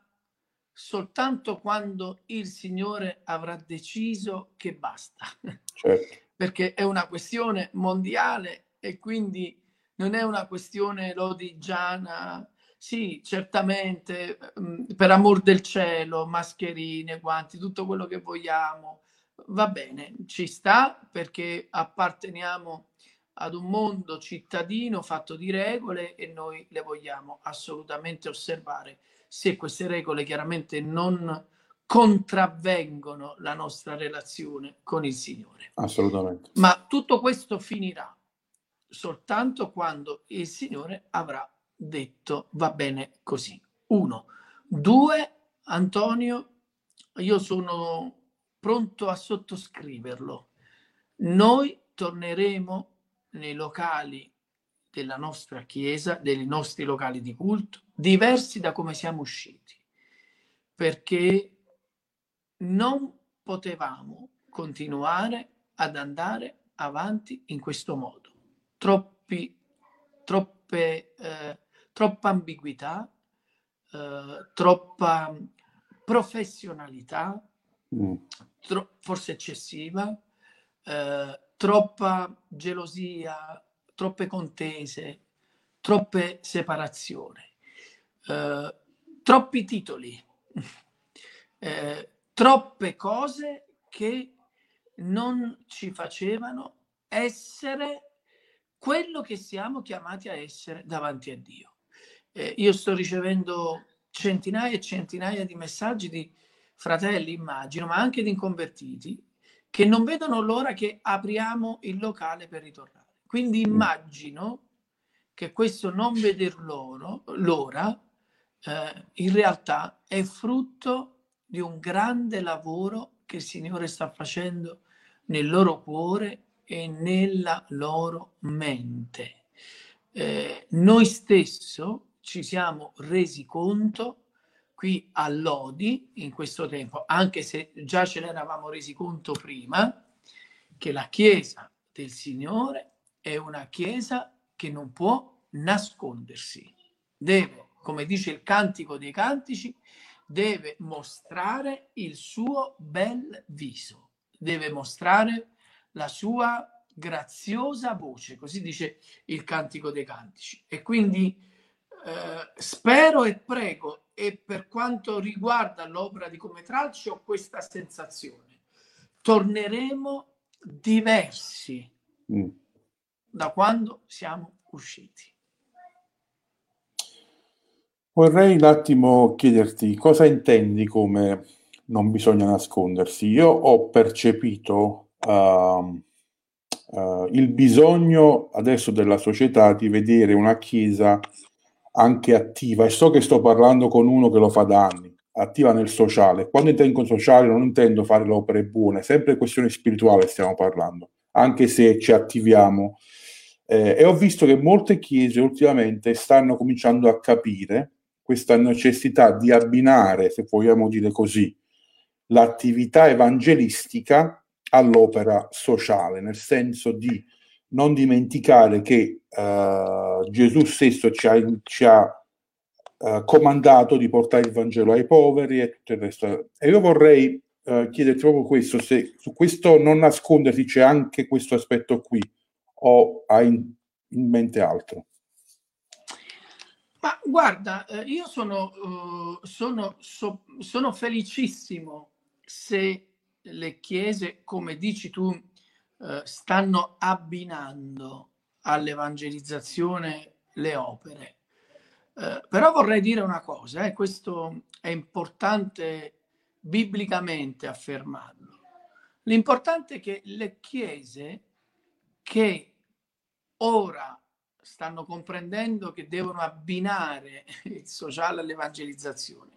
soltanto quando il Signore avrà deciso che basta. Certo. Perché è una questione mondiale e quindi non è una questione lodigiana. Sì, certamente, mm, per amor del cielo, mascherine, guanti, tutto quello che vogliamo, va bene, ci sta perché apparteniamo ad un mondo cittadino fatto di regole e noi le vogliamo assolutamente osservare se queste regole chiaramente non contravvengono la nostra relazione con il Signore. Assolutamente. Ma tutto questo finirà soltanto quando il Signore avrà detto va bene così. Uno. Due, Antonio, io sono pronto a sottoscriverlo. noi torneremo nei locali della nostra chiesa, dei nostri locali di culto, diversi da come siamo usciti, perché non potevamo continuare ad andare avanti in questo modo. Troppi, troppe, eh, troppa ambiguità, eh, troppa professionalità, mm. tro- forse eccessiva, eh, troppa gelosia, troppe contese, troppe separazioni, eh, troppi titoli, eh, troppe cose che non ci facevano essere quello che siamo chiamati a essere davanti a Dio. Eh, io sto ricevendo centinaia e centinaia di messaggi di fratelli, immagino, ma anche di inconvertiti, che non vedono l'ora che apriamo il locale per ritornare. Quindi immagino che questo non veder loro, l'ora eh, in realtà è frutto di un grande lavoro che il Signore sta facendo nel loro cuore e nella loro mente. Eh, noi stesso ci siamo resi conto qui a Lodi in questo tempo, anche se già ce l'eravamo resi conto prima, che la Chiesa del Signore è una Chiesa che non può nascondersi, deve, come dice il Cantico dei Cantici, deve mostrare il suo bel viso, deve mostrare la sua graziosa voce, così dice il Cantico dei Cantici. E quindi eh, spero e prego, e per quanto riguarda l'opera di Come Tralci ho questa sensazione, torneremo diversi. Mm da quando siamo usciti. Vorrei un attimo chiederti cosa intendi come non bisogna nascondersi. Io ho percepito uh, uh, il bisogno adesso della società di vedere una chiesa anche attiva e so che sto parlando con uno che lo fa da anni, attiva nel sociale. Quando intendo sociale non intendo fare le opere buone, sempre questione spirituale stiamo parlando, anche se ci attiviamo eh, e ho visto che molte chiese ultimamente stanno cominciando a capire questa necessità di abbinare, se vogliamo dire così, l'attività evangelistica all'opera sociale, nel senso di non dimenticare che uh, Gesù stesso ci ha, ci ha uh, comandato di portare il Vangelo ai poveri e tutto il resto. E io vorrei uh, chiederti proprio questo, se su questo non nascondersi c'è anche questo aspetto qui, o hai in mente altro? Ma guarda, io sono, sono, so, sono felicissimo se le chiese, come dici tu, uh, stanno abbinando all'evangelizzazione le opere. Uh, però vorrei dire una cosa, eh, questo è importante biblicamente affermarlo. L'importante è che le chiese che ora stanno comprendendo che devono abbinare il sociale all'evangelizzazione,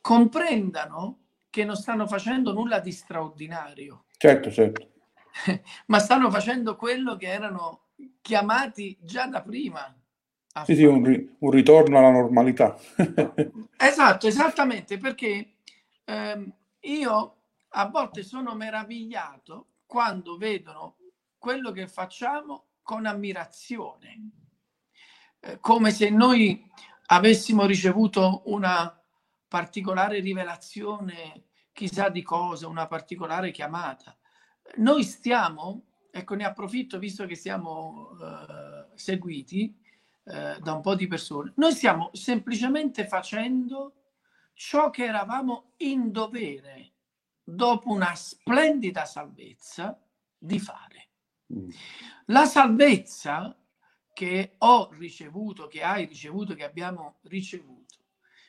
comprendano che non stanno facendo nulla di straordinario. Certo, certo. Ma stanno facendo quello che erano chiamati già da prima. Sì, sì, un, un, ritorno alla normalità. esatto, esattamente, perché ehm, io a volte sono meravigliato quando vedono quello che facciamo con ammirazione, eh, come se noi avessimo ricevuto una particolare rivelazione, chissà di cosa, una particolare chiamata. Noi stiamo, ecco ne approfitto visto che siamo eh, seguiti eh, da un po' di persone, noi stiamo semplicemente facendo ciò che eravamo in dovere dopo una splendida salvezza di fare. Mm. La salvezza che ho ricevuto, che hai ricevuto, che abbiamo ricevuto,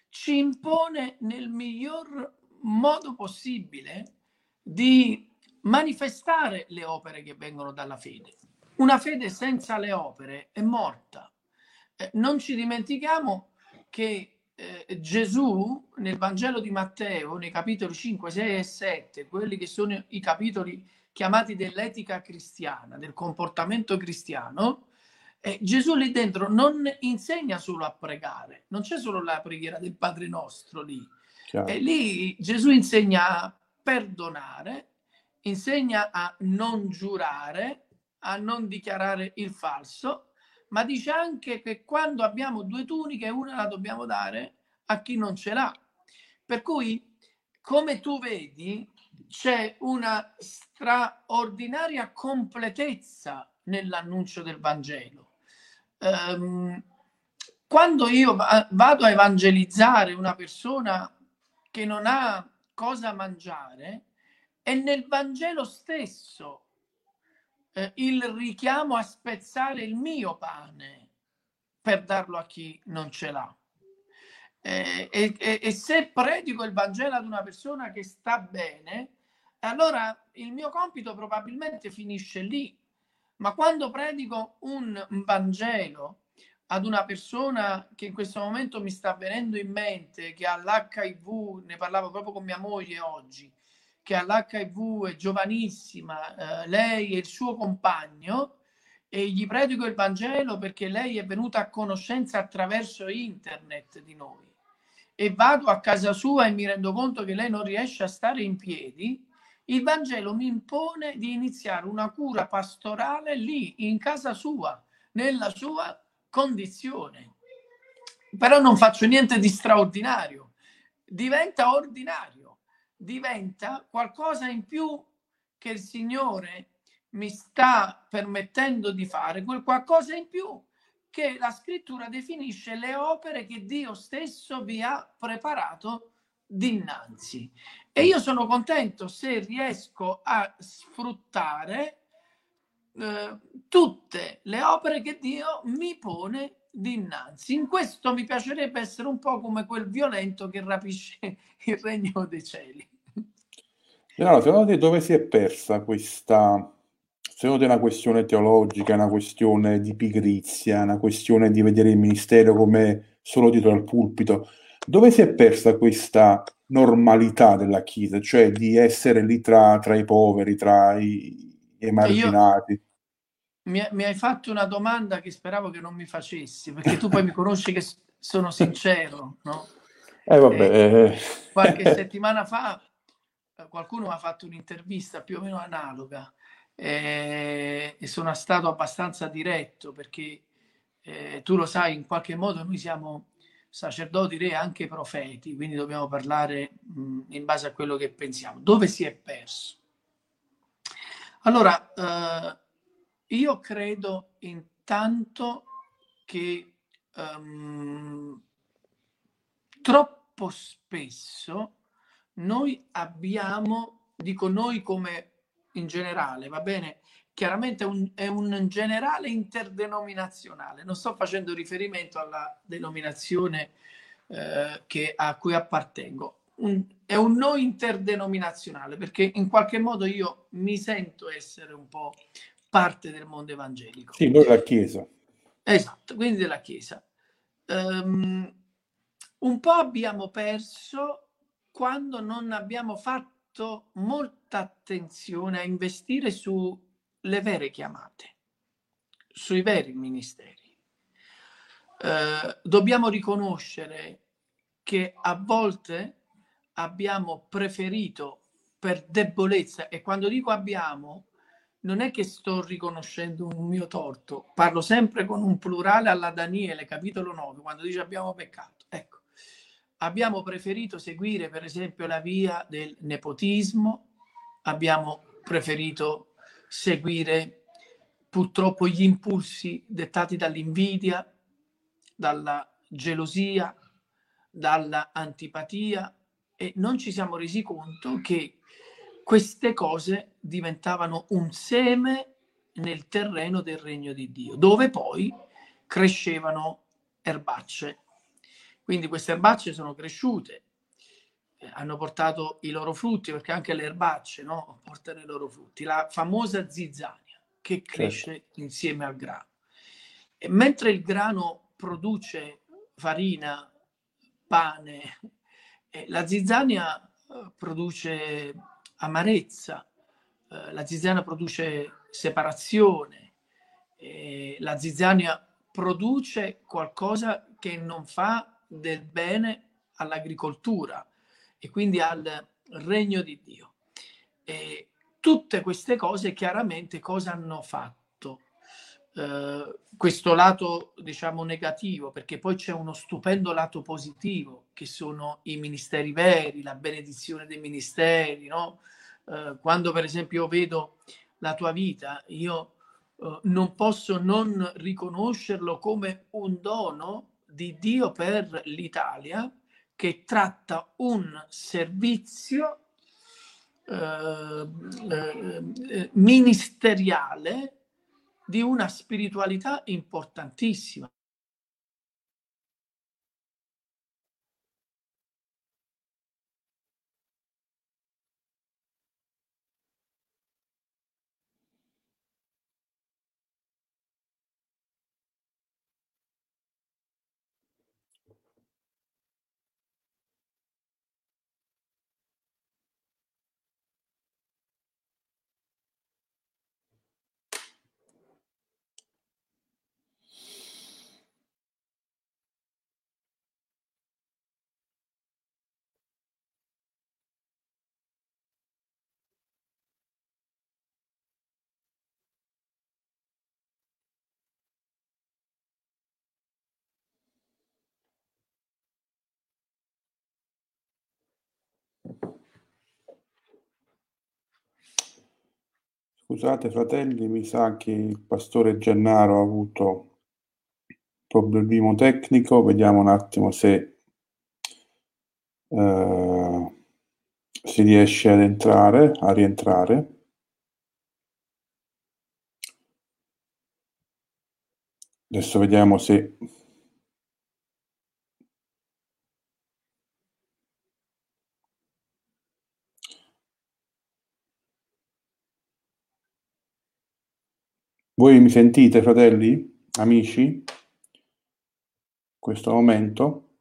ci impone nel miglior modo possibile di manifestare le opere che vengono dalla fede. Una fede senza le opere è morta. Eh, non ci dimentichiamo che eh, Gesù nel Vangelo di Matteo, nei capitoli 5, 6 e 7, quelli che sono i capitoli chiamati dell'etica cristiana, del comportamento cristiano, eh, Gesù lì dentro non insegna solo a pregare, non c'è solo la preghiera del Padre nostro lì. E lì Gesù insegna a perdonare, insegna a non giurare, a non dichiarare il falso, ma dice anche che quando abbiamo due tuniche, una la dobbiamo dare a chi non ce l'ha. Per cui, come tu vedi, c'è una straordinaria completezza nell'annuncio del Vangelo. Um, quando io vado a evangelizzare una persona che non ha cosa mangiare, è nel Vangelo stesso eh, il richiamo a spezzare il mio pane per darlo a chi non ce l'ha. Eh, e, e, e, se predico il Vangelo ad una persona che sta bene, allora il mio compito probabilmente finisce lì. Ma quando predico un Vangelo ad una persona che in questo momento mi sta venendo in mente, che ha l'HIV, ne parlavo proprio con mia moglie oggi, che ha l'HIV, è giovanissima, eh, lei e il suo compagno, e gli predico il Vangelo perché lei è venuta a conoscenza attraverso internet di noi. E vado a casa sua e mi rendo conto che lei non riesce a stare in piedi. Il Vangelo mi impone di iniziare una cura pastorale lì, in casa sua, nella sua condizione. Però non faccio niente di straordinario, diventa ordinario diventa qualcosa in più che il Signore mi sta permettendo di fare, quel qualcosa in più che la scrittura definisce le opere che Dio stesso vi ha preparato dinanzi. E io sono contento se riesco a sfruttare eh, tutte le opere che Dio mi pone dinanzi. In questo mi piacerebbe essere un po' come quel violento che rapisce il regno dei cieli. Allora, secondo te dove si è persa questa... Secondo te è una questione teologica, una questione di pigrizia, una questione di vedere il ministero come solo dietro al pulpito? Dove si è persa questa normalità della Chiesa, cioè di essere lì tra, tra i poveri, tra i, i emarginati? Mi, mi, hai fatto una domanda che speravo che non mi facessi, perché tu poi mi conosci che sono sincero, no? Eh, vabbè. Eh, qualche settimana fa qualcuno mi ha fatto un'intervista più o meno analoga eh, e sono stato abbastanza diretto perché eh, tu lo sai, in qualche modo noi siamo sacerdoti, re, anche profeti, quindi dobbiamo parlare mh, in base a quello che pensiamo. Dove si è perso? Allora, eh, io credo intanto che um, troppo spesso noi abbiamo, dico noi come in generale, va bene? Chiaramente un, è un generale interdenominazionale, non sto facendo riferimento alla denominazione eh, che, a cui appartengo, un, è un noi interdenominazionale perché in qualche modo io mi sento essere un po' parte del mondo evangelico. Sì, noi la Chiesa. Esatto, quindi della Chiesa. Um, un po' abbiamo perso quando non abbiamo fatto molta attenzione a investire sulle vere chiamate, sui veri ministeri. Eh, dobbiamo riconoscere che a volte abbiamo preferito per debolezza, e quando dico abbiamo, non è che sto riconoscendo un mio torto, parlo sempre con un plurale alla Daniele, capitolo 9, quando dice abbiamo peccato. Ecco, abbiamo preferito seguire per esempio la via del nepotismo, abbiamo preferito seguire purtroppo gli impulsi dettati dall'invidia, dalla gelosia, dalla antipatia. E non ci siamo resi conto che queste cose diventavano un seme nel terreno del regno di Dio, dove poi crescevano erbacce quindi queste erbacce sono cresciute, eh, hanno portato i loro frutti, perché anche le erbacce no, portano i loro frutti. La famosa zizzania che certo. cresce certo. insieme al grano. E mentre il grano produce farina pane. la zizzania eh, produce amarezza, eh, la zizzania produce separazione, la zizzania produce qualcosa che non fa del bene all'agricoltura e quindi al regno di Dio. E tutte queste cose chiaramente cosa hanno fatto? Eh, questo lato diciamo negativo perché poi c'è uno stupendo lato positivo che sono i ministeri veri la benedizione dei ministeri no? eh, quando per esempio vedo la tua vita io eh, non posso non riconoscerlo come un dono di Dio per l'Italia che tratta un servizio eh, eh, ministeriale di una spiritualità importantissima. Scusate fratelli, mi sa che il pastore Gennaro ha avuto problema tecnico, vediamo un attimo se uh, si riesce ad entrare, a rientrare. Adesso vediamo se Voi mi sentite, fratelli, amici? In questo momento?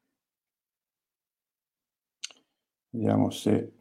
Vediamo se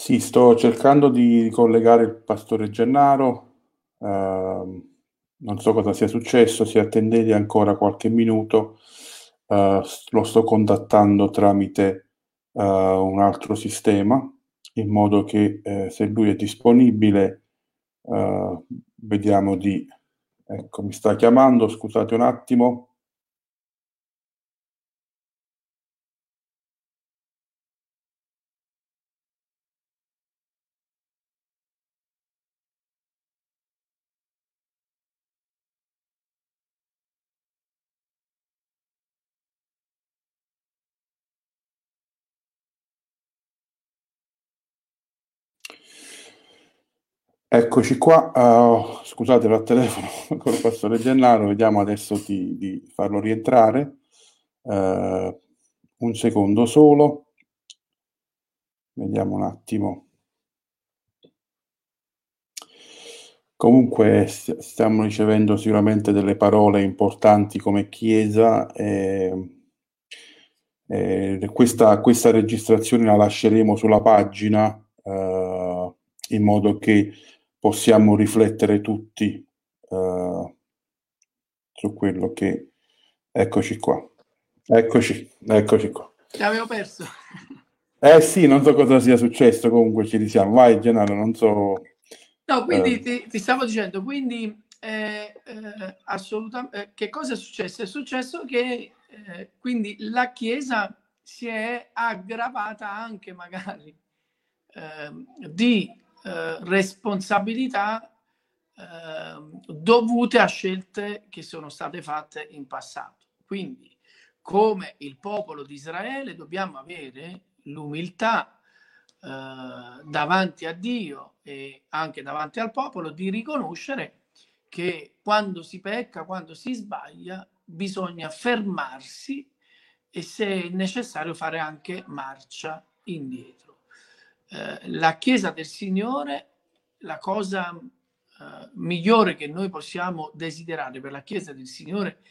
Sì, sto cercando di collegare il pastore Gennaro, uh, non so cosa sia successo, se attendete ancora qualche minuto, uh, lo sto contattando tramite uh, un altro sistema, in modo che eh, se lui è disponibile, vediamo di... Ecco, mi sta chiamando, scusate un attimo. Eccoci qua, uh, scusate al telefono con il pastore Gennaro, vediamo adesso di, di farlo rientrare. Uh, un secondo solo, vediamo un attimo. Comunque stiamo ricevendo sicuramente delle parole importanti come Chiesa. E, e questa, questa, registrazione la lasceremo sulla pagina uh, in modo che possiamo riflettere tutti uh, su quello che... Eccoci qua. Eccoci, eccoci qua. Ti avevo perso. Eh sì, non so cosa sia successo, comunque ci risiamo. Vai Gennaro, non so... No, quindi eh. ti, ti, stavo dicendo, quindi eh, eh, assolutamente, eh, che cosa è successo? È successo che eh, quindi la Chiesa si è aggravata anche magari ehm, di eh, responsabilità eh, dovute a scelte che sono state fatte in passato. Quindi, come il popolo di Israele, dobbiamo avere l'umiltà eh, davanti a Dio e anche davanti al popolo di riconoscere che quando si pecca, quando si sbaglia, bisogna fermarsi e se necessario fare anche marcia indietro. Eh, la Chiesa del Signore, la cosa eh, migliore che noi possiamo desiderare per la Chiesa del Signore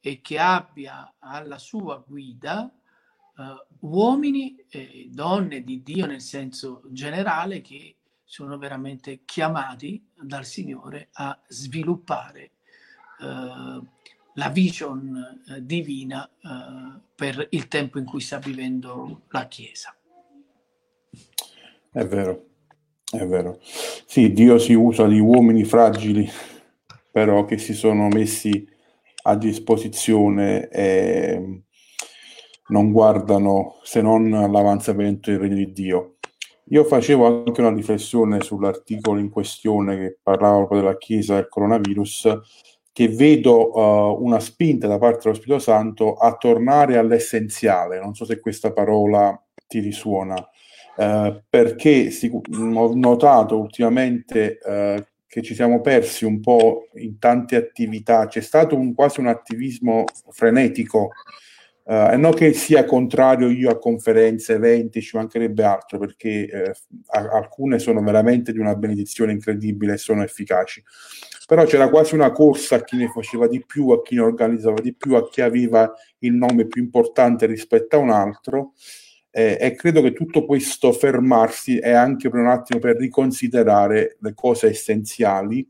è che abbia alla sua guida eh, uomini e donne di Dio nel senso generale che sono veramente chiamati dal Signore a sviluppare eh, la vision eh, divina per il tempo in cui sta vivendo la Chiesa. È vero, è vero. Sì, Dio si usa di uomini fragili, però che si sono messi a disposizione e non guardano se non all'avanzamento del regno di Dio. Io facevo anche una riflessione sull'articolo in questione che parlava proprio della Chiesa del coronavirus che vedo uh, una spinta da parte dello Spirito Santo a tornare all'essenziale. Non so se questa parola ti risuona, uh, perché si, ho notato ultimamente uh, che ci siamo persi un po' in tante attività, c'è stato un, quasi un attivismo frenetico. Uh, e non che sia contrario io a conferenze, eventi, ci mancherebbe altro, perché eh, alcune sono veramente di una benedizione incredibile e sono efficaci però c'era quasi una corsa a chi ne faceva di più, a chi ne organizzava di più, a chi aveva il nome più importante rispetto a un altro. Eh, e credo che tutto questo fermarsi è anche per un attimo per riconsiderare le cose essenziali.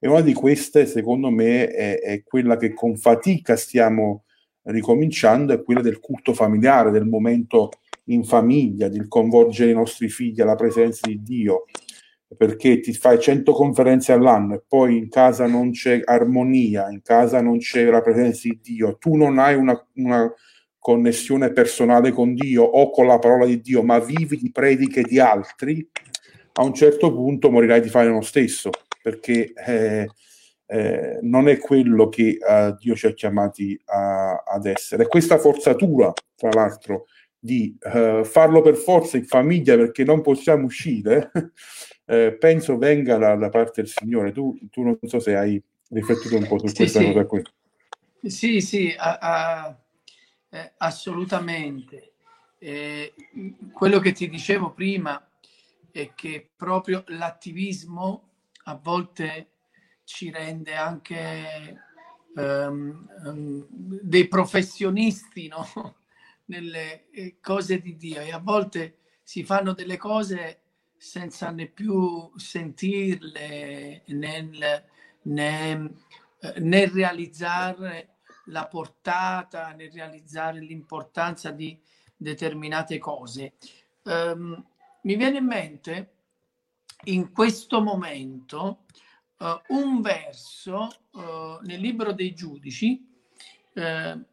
E una di queste, secondo me, è, è quella che con fatica stiamo ricominciando, è quella del culto familiare, del momento in famiglia, di coinvolgere i nostri figli alla presenza di Dio, perché ti fai 100 conferenze all'anno e poi in casa non c'è armonia, in casa non c'è la presenza di Dio, tu non hai una, una connessione personale con Dio o con la parola di Dio, ma vivi di prediche di altri, a un certo punto morirai di fare lo stesso, perché eh, eh, non è quello che uh, Dio ci ha chiamati a, ad essere. Questa forzatura, tra l'altro, di uh, farlo per forza in famiglia perché non possiamo uscire, eh, penso venga da, da, parte del Signore. Tu, tu, non so se hai riflettuto un po' su sì, questa sì. cosa qui. Sì, sì, a, a, eh, assolutamente. Eh, quello che ti dicevo prima è che proprio l'attivismo a volte ci rende anche um, dei professionisti no? nelle eh, cose di Dio e a volte si fanno delle cose senza né più sentirle né, né, eh, né realizzare la portata, né realizzare l'importanza di determinate cose. Um, mi viene in mente in questo momento uh, un verso uh, nel libro dei giudici uh,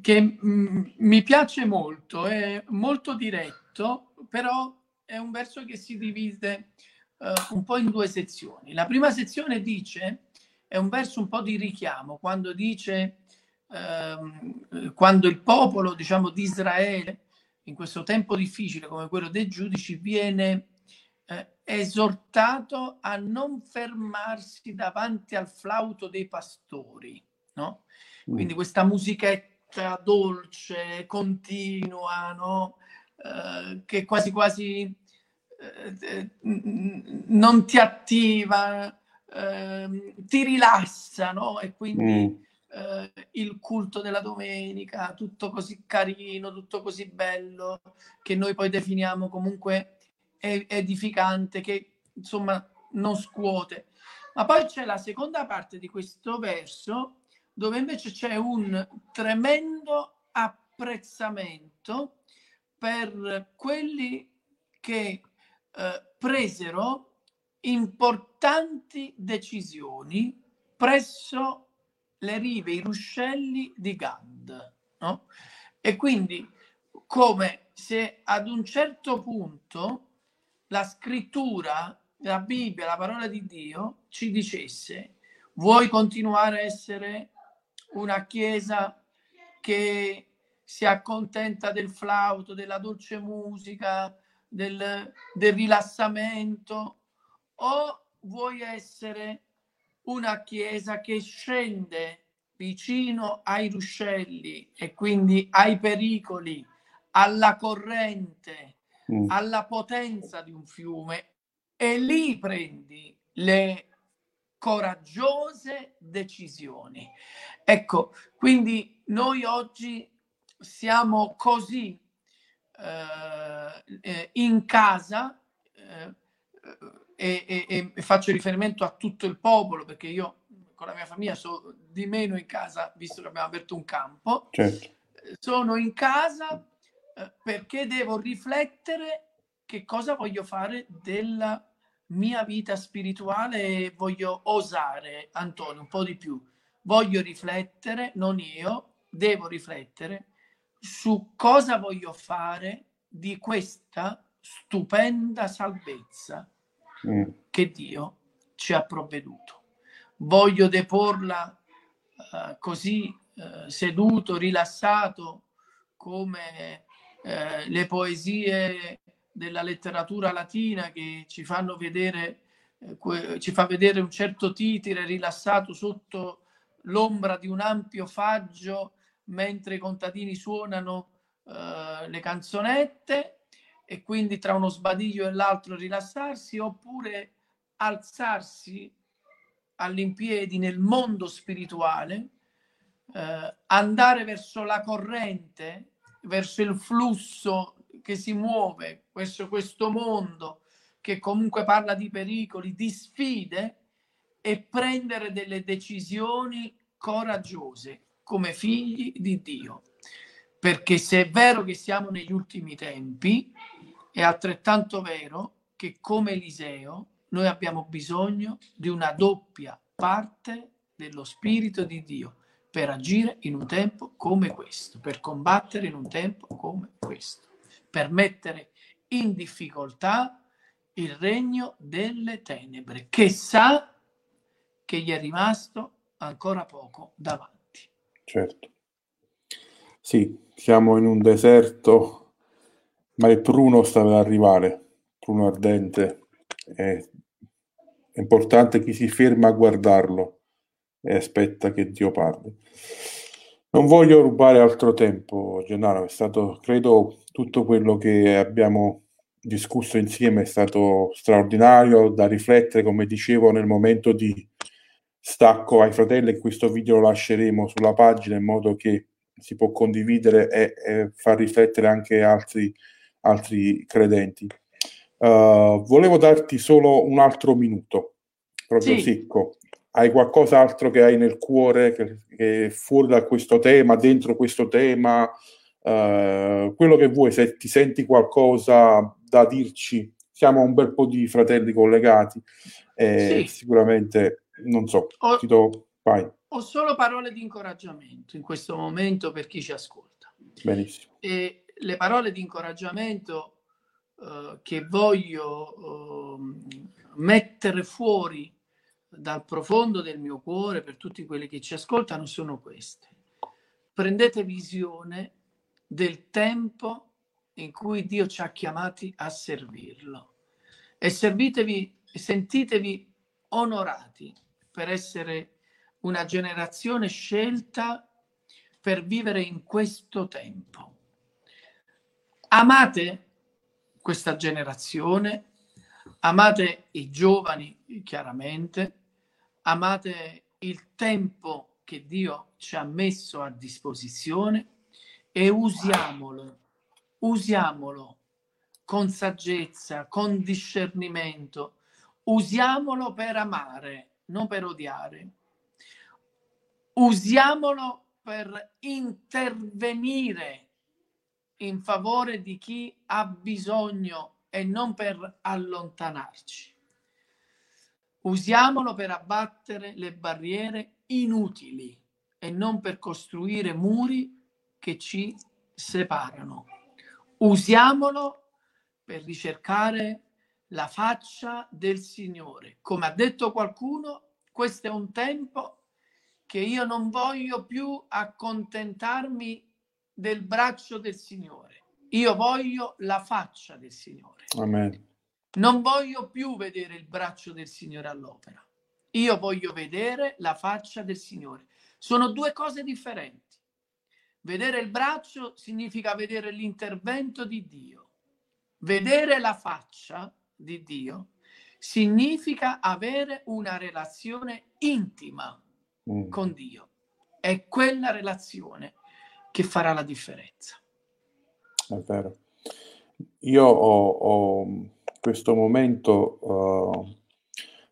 che m- mi piace molto, è molto diretto, però è un verso che si divide un po' in due sezioni. La prima sezione dice, è un verso un po' di richiamo, quando dice, uh, quando il popolo, diciamo, di Israele, in questo tempo difficile come quello dei giudici, viene uh, esortato a non fermarsi davanti al flauto dei pastori, no? Mm. Quindi questa musichetta dolce, continua, no? Uh, che quasi quasi eh, non ti attiva, eh, ti rilassa, no? E quindi mm. Eh, il culto della domenica, tutto così carino, tutto così bello, che noi poi definiamo comunque edificante, che insomma non scuote. Ma poi c'è la seconda parte di questo verso dove invece c'è un tremendo apprezzamento per quelli che eh, presero importanti decisioni presso le rive, i ruscelli di Gad. No? E quindi come se ad un certo punto la scrittura, la Bibbia, la parola di Dio ci dicesse vuoi continuare a essere una chiesa che si accontenta del flauto, della dolce musica, del, del rilassamento o vuoi essere una chiesa che scende vicino ai ruscelli e quindi ai pericoli, alla corrente, mm. alla potenza di un fiume e lì prendi le coraggiose decisioni. Ecco, quindi noi oggi siamo così eh, eh in casa eh, e, e, e, faccio riferimento a tutto il popolo perché io con la mia famiglia sono di meno in casa visto che abbiamo aperto un campo. Certo. Sono in casa eh, perché devo riflettere che cosa voglio fare della mia vita spirituale e voglio osare, Antonio, un po' di più. Voglio riflettere, non io, devo riflettere su cosa voglio fare di questa stupenda salvezza mm. che Dio ci ha provveduto. Voglio deporla uh, così uh, seduto, rilassato, come uh, le poesie della letteratura latina che ci fanno vedere, ci fa vedere un certo titire rilassato sotto l'ombra di un ampio faggio mentre i contadini suonano le canzonette e quindi tra uno sbadiglio e l'altro rilassarsi oppure alzarsi all'impiedi nel mondo spirituale, uh, andare verso la corrente, verso il flusso che si muove, verso questo mondo che comunque parla di pericoli, di sfide e prendere delle decisioni coraggiose come figli di Dio. Perché se è vero che siamo negli ultimi tempi, è altrettanto vero che come Eliseo noi abbiamo bisogno di una doppia parte dello Spirito di Dio per agire in un tempo come questo, per combattere in un tempo come questo, per mettere in difficoltà il regno delle tenebre, che sa che gli è rimasto ancora poco davanti. Certo. Sì, siamo in un deserto, ma il pruno sta per arrivare, pruno ardente. È, importante chi si ferma a guardarlo e aspetta che Dio parli. Non voglio rubare altro tempo, Gennaro, è stato, credo, tutto quello che abbiamo discusso insieme è stato straordinario da riflettere, come dicevo, nel momento di stacco ai fratelli, questo video lo lasceremo sulla pagina in modo che si può condividere e, e far riflettere anche altri, altri credenti. Uh, volevo darti solo un altro minuto, proprio sì. secco. Hai qualcos'altro che hai nel cuore, che, che è fuori da questo tema, dentro questo tema, uh, quello che vuoi, se ti senti qualcosa da dirci, siamo un bel po' di fratelli collegati, eh, sì. sicuramente non so, ho, ti do, vai. Ho solo parole di incoraggiamento in questo momento per chi ci ascolta. Benissimo. E le parole di incoraggiamento uh, che voglio uh, mettere fuori dal profondo del mio cuore per tutti quelli che ci ascoltano sono queste. Prendete visione del tempo in cui Dio ci ha chiamati a servirlo e servitevi, sentitevi onorati per essere una generazione scelta per vivere in questo tempo. Amate questa generazione, amate i giovani chiaramente, amate il tempo che Dio ci ha messo a disposizione e usiamolo, usiamolo con saggezza, con discernimento, usiamolo per amare non per odiare. Usiamolo per intervenire in favore di chi ha bisogno e non per allontanarci. Usiamolo per abbattere le barriere inutili e non per costruire muri che ci separano. Usiamolo per ricercare la faccia del Signore. Come ha detto qualcuno, questo è un tempo che io non voglio più accontentarmi del braccio del Signore, Io voglio la faccia del Signore. Amen. Non voglio più vedere il braccio del Signore all'opera. Io voglio vedere la faccia del Signore. Sono due cose differenti. Vedere il braccio significa vedere l'intervento di Dio. Vedere la faccia di Dio significa avere una relazione intima mm. con Dio. È quella relazione che farà la differenza. È vero. Io ho, ho questo momento, uh,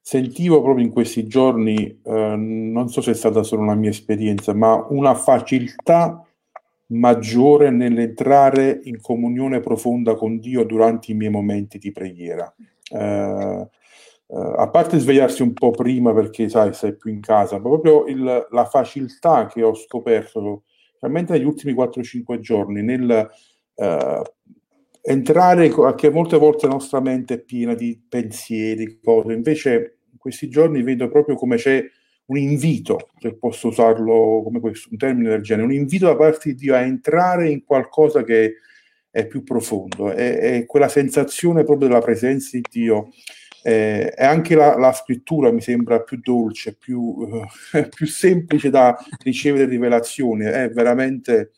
sentivo proprio in questi giorni, uh, non so se è stata solo una mia esperienza, ma una facilità maggiore nell'entrare in comunione profonda con Dio durante i miei momenti di preghiera. Uh, Uh, a parte svegliarsi un po' prima perché sai, sei più in casa, ma proprio il, la facilità che ho scoperto, realmente negli ultimi 4-5 giorni, nel uh, entrare, che molte volte la nostra mente è piena di pensieri, cose, invece in questi giorni vedo proprio come c'è un invito, se posso usarlo come questo, un termine del genere, un invito da parte di Dio a entrare in qualcosa che è più profondo, è, è quella sensazione proprio della presenza di Dio. Eh, e anche la, la, scrittura mi sembra più dolce, più, eh, più semplice da ricevere rivelazioni, è veramente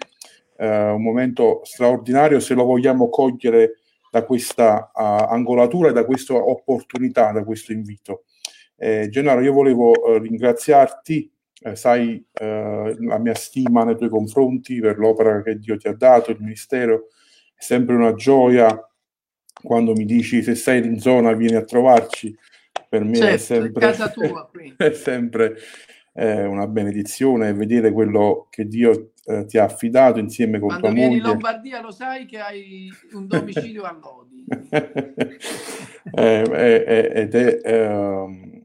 eh, un momento straordinario se lo vogliamo cogliere da questa uh, angolatura da questa opportunità, da questo invito. Eh, Gennaro, io volevo uh, ringraziarti, eh, sai la mia stima nei tuoi confronti per l'opera che Dio ti ha dato, il ministero, è sempre una gioia quando mi dici se sei in zona vieni a trovarci, per me certo, è sempre, casa tua, è sempre eh, una benedizione vedere quello che Dio eh, ti ha affidato insieme con Quando tua moglie. Quando vieni in Lombardia lo sai che hai un domicilio a Lodi. eh, eh, ed è, ehm,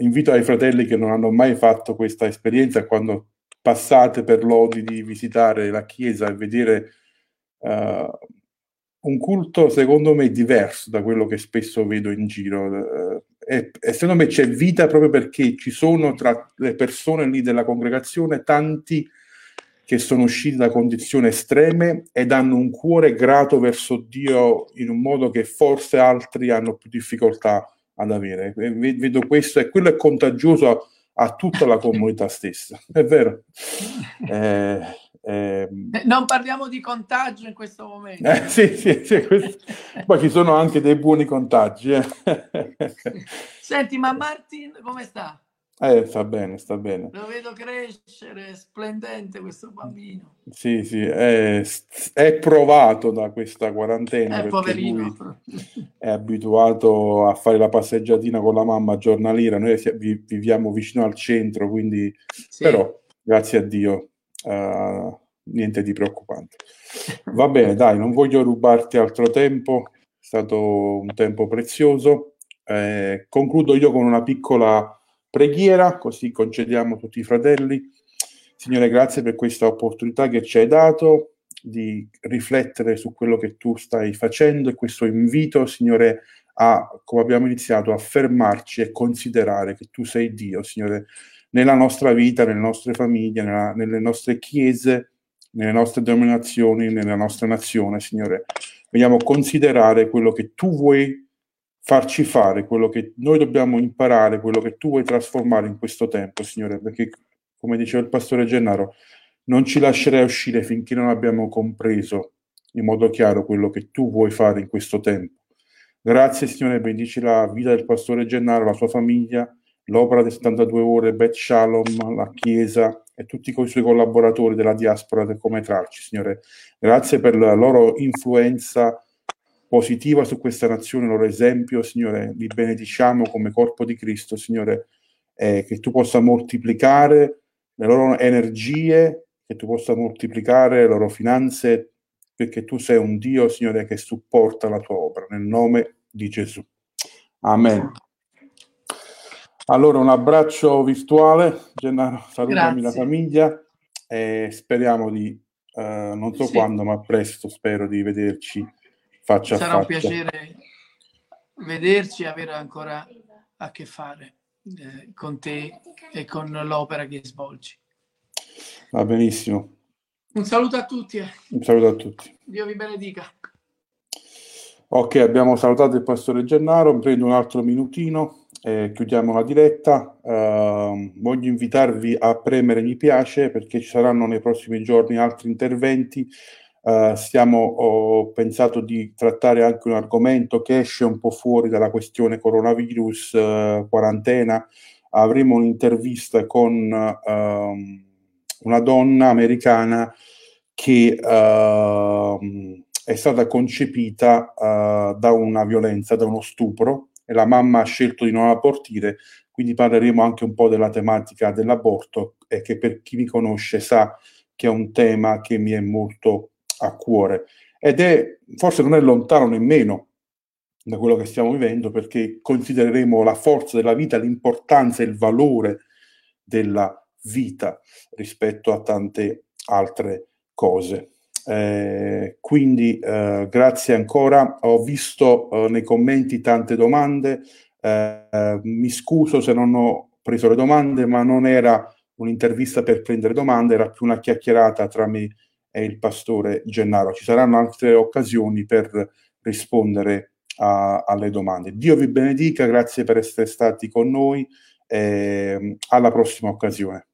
invito ai fratelli che non hanno mai fatto questa esperienza quando passate per Lodi di visitare la chiesa e vedere uh, un culto secondo me diverso da quello che spesso vedo in giro. Uh, e, e secondo me c'è vita proprio perché ci sono tra le persone lì della congregazione tanti che sono usciti da condizioni estreme ed hanno un cuore grato verso Dio in un modo che forse altri hanno più difficoltà ad avere. Vedo questo e quello è contagioso a, a tutta la comunità stessa, è vero. Eh, eh, non parliamo di contagio in questo momento. Eh, sì, sì, sì questo... poi ci sono anche dei buoni contagi. Eh. Senti, ma Martin come sta? Eh, sta bene, sta bene. Lo vedo crescere, splendente questo bambino. Sì, sì, è, è provato da questa quarantena. Eh, poverino. è abituato a fare la passeggiatina con la mamma giornaliera. Noi viviamo vicino al centro, quindi... Sì. Però, grazie a Dio, uh, niente di preoccupante. Va bene, dai, non voglio rubarti altro tempo. È stato un tempo prezioso. Eh, concludo io con una piccola preghiera, così concediamo tutti i fratelli. Signore, grazie per questa opportunità che ci hai dato di riflettere su quello che tu stai facendo e questo invito, Signore, a, come abbiamo iniziato, a fermarci e considerare che tu sei Dio, Signore, nella nostra vita, nelle nostre famiglie, nella, nelle nostre chiese, nelle nostre denominazioni, nella nostra nazione, Signore. Vogliamo considerare quello che tu vuoi farci fare quello che noi dobbiamo imparare, quello che tu vuoi trasformare in questo tempo, Signore, perché come diceva il pastore Gennaro, non ci lascerai uscire finché non abbiamo compreso in modo chiaro quello che tu vuoi fare in questo tempo. Grazie Signore, benedici la vita del pastore Gennaro, la sua famiglia, l'opera delle 72 ore, Beth Shalom, la Chiesa e tutti i suoi collaboratori della diaspora del Come Trarci, Signore. Grazie per la loro influenza positiva su questa nazione, il loro esempio, Signore, li benediciamo come corpo di Cristo, Signore, eh, che tu possa moltiplicare le loro energie, che tu possa moltiplicare le loro finanze, perché tu sei un Dio, Signore, che supporta la tua opera, nel nome di Gesù. Amen. Allora, un abbraccio virtuale, Gennaro, salutami Grazie. la famiglia e speriamo di, eh, non so sì. quando, ma presto spero di vederci faccia Sarà a faccia. un piacere vederci e avere ancora a che fare eh, con te e con l'opera che svolgi. Va benissimo. Un saluto a tutti. Un saluto a tutti. Dio vi benedica. Ok, abbiamo salutato il pastore Gennaro, prendo un altro minutino e chiudiamo la diretta. Uh, voglio invitarvi a premere mi piace perché ci saranno nei prossimi giorni altri interventi. Uh, stiamo, ho pensato di trattare anche un argomento che esce un po' fuori dalla questione coronavirus, uh, quarantena. Avremo un'intervista con uh, una donna americana che uh, è stata concepita uh, da una violenza, da uno stupro, e la mamma ha scelto di non abortire, quindi parleremo anche un po' della tematica dell'aborto e che per chi mi conosce sa che è un tema che mi è molto a cuore ed è forse non è lontano nemmeno da quello che stiamo vivendo perché considereremo la forza della vita, l'importanza e il valore della vita rispetto a tante altre cose. Eh, quindi eh, grazie ancora, ho visto eh, nei commenti tante domande, eh, mi scuso se non ho preso le domande, ma non era un'intervista per prendere domande, era più una chiacchierata tra me e il pastore Gennaro. Ci saranno altre occasioni per rispondere a, alle domande. Dio vi benedica, grazie per essere stati con noi, alla prossima occasione.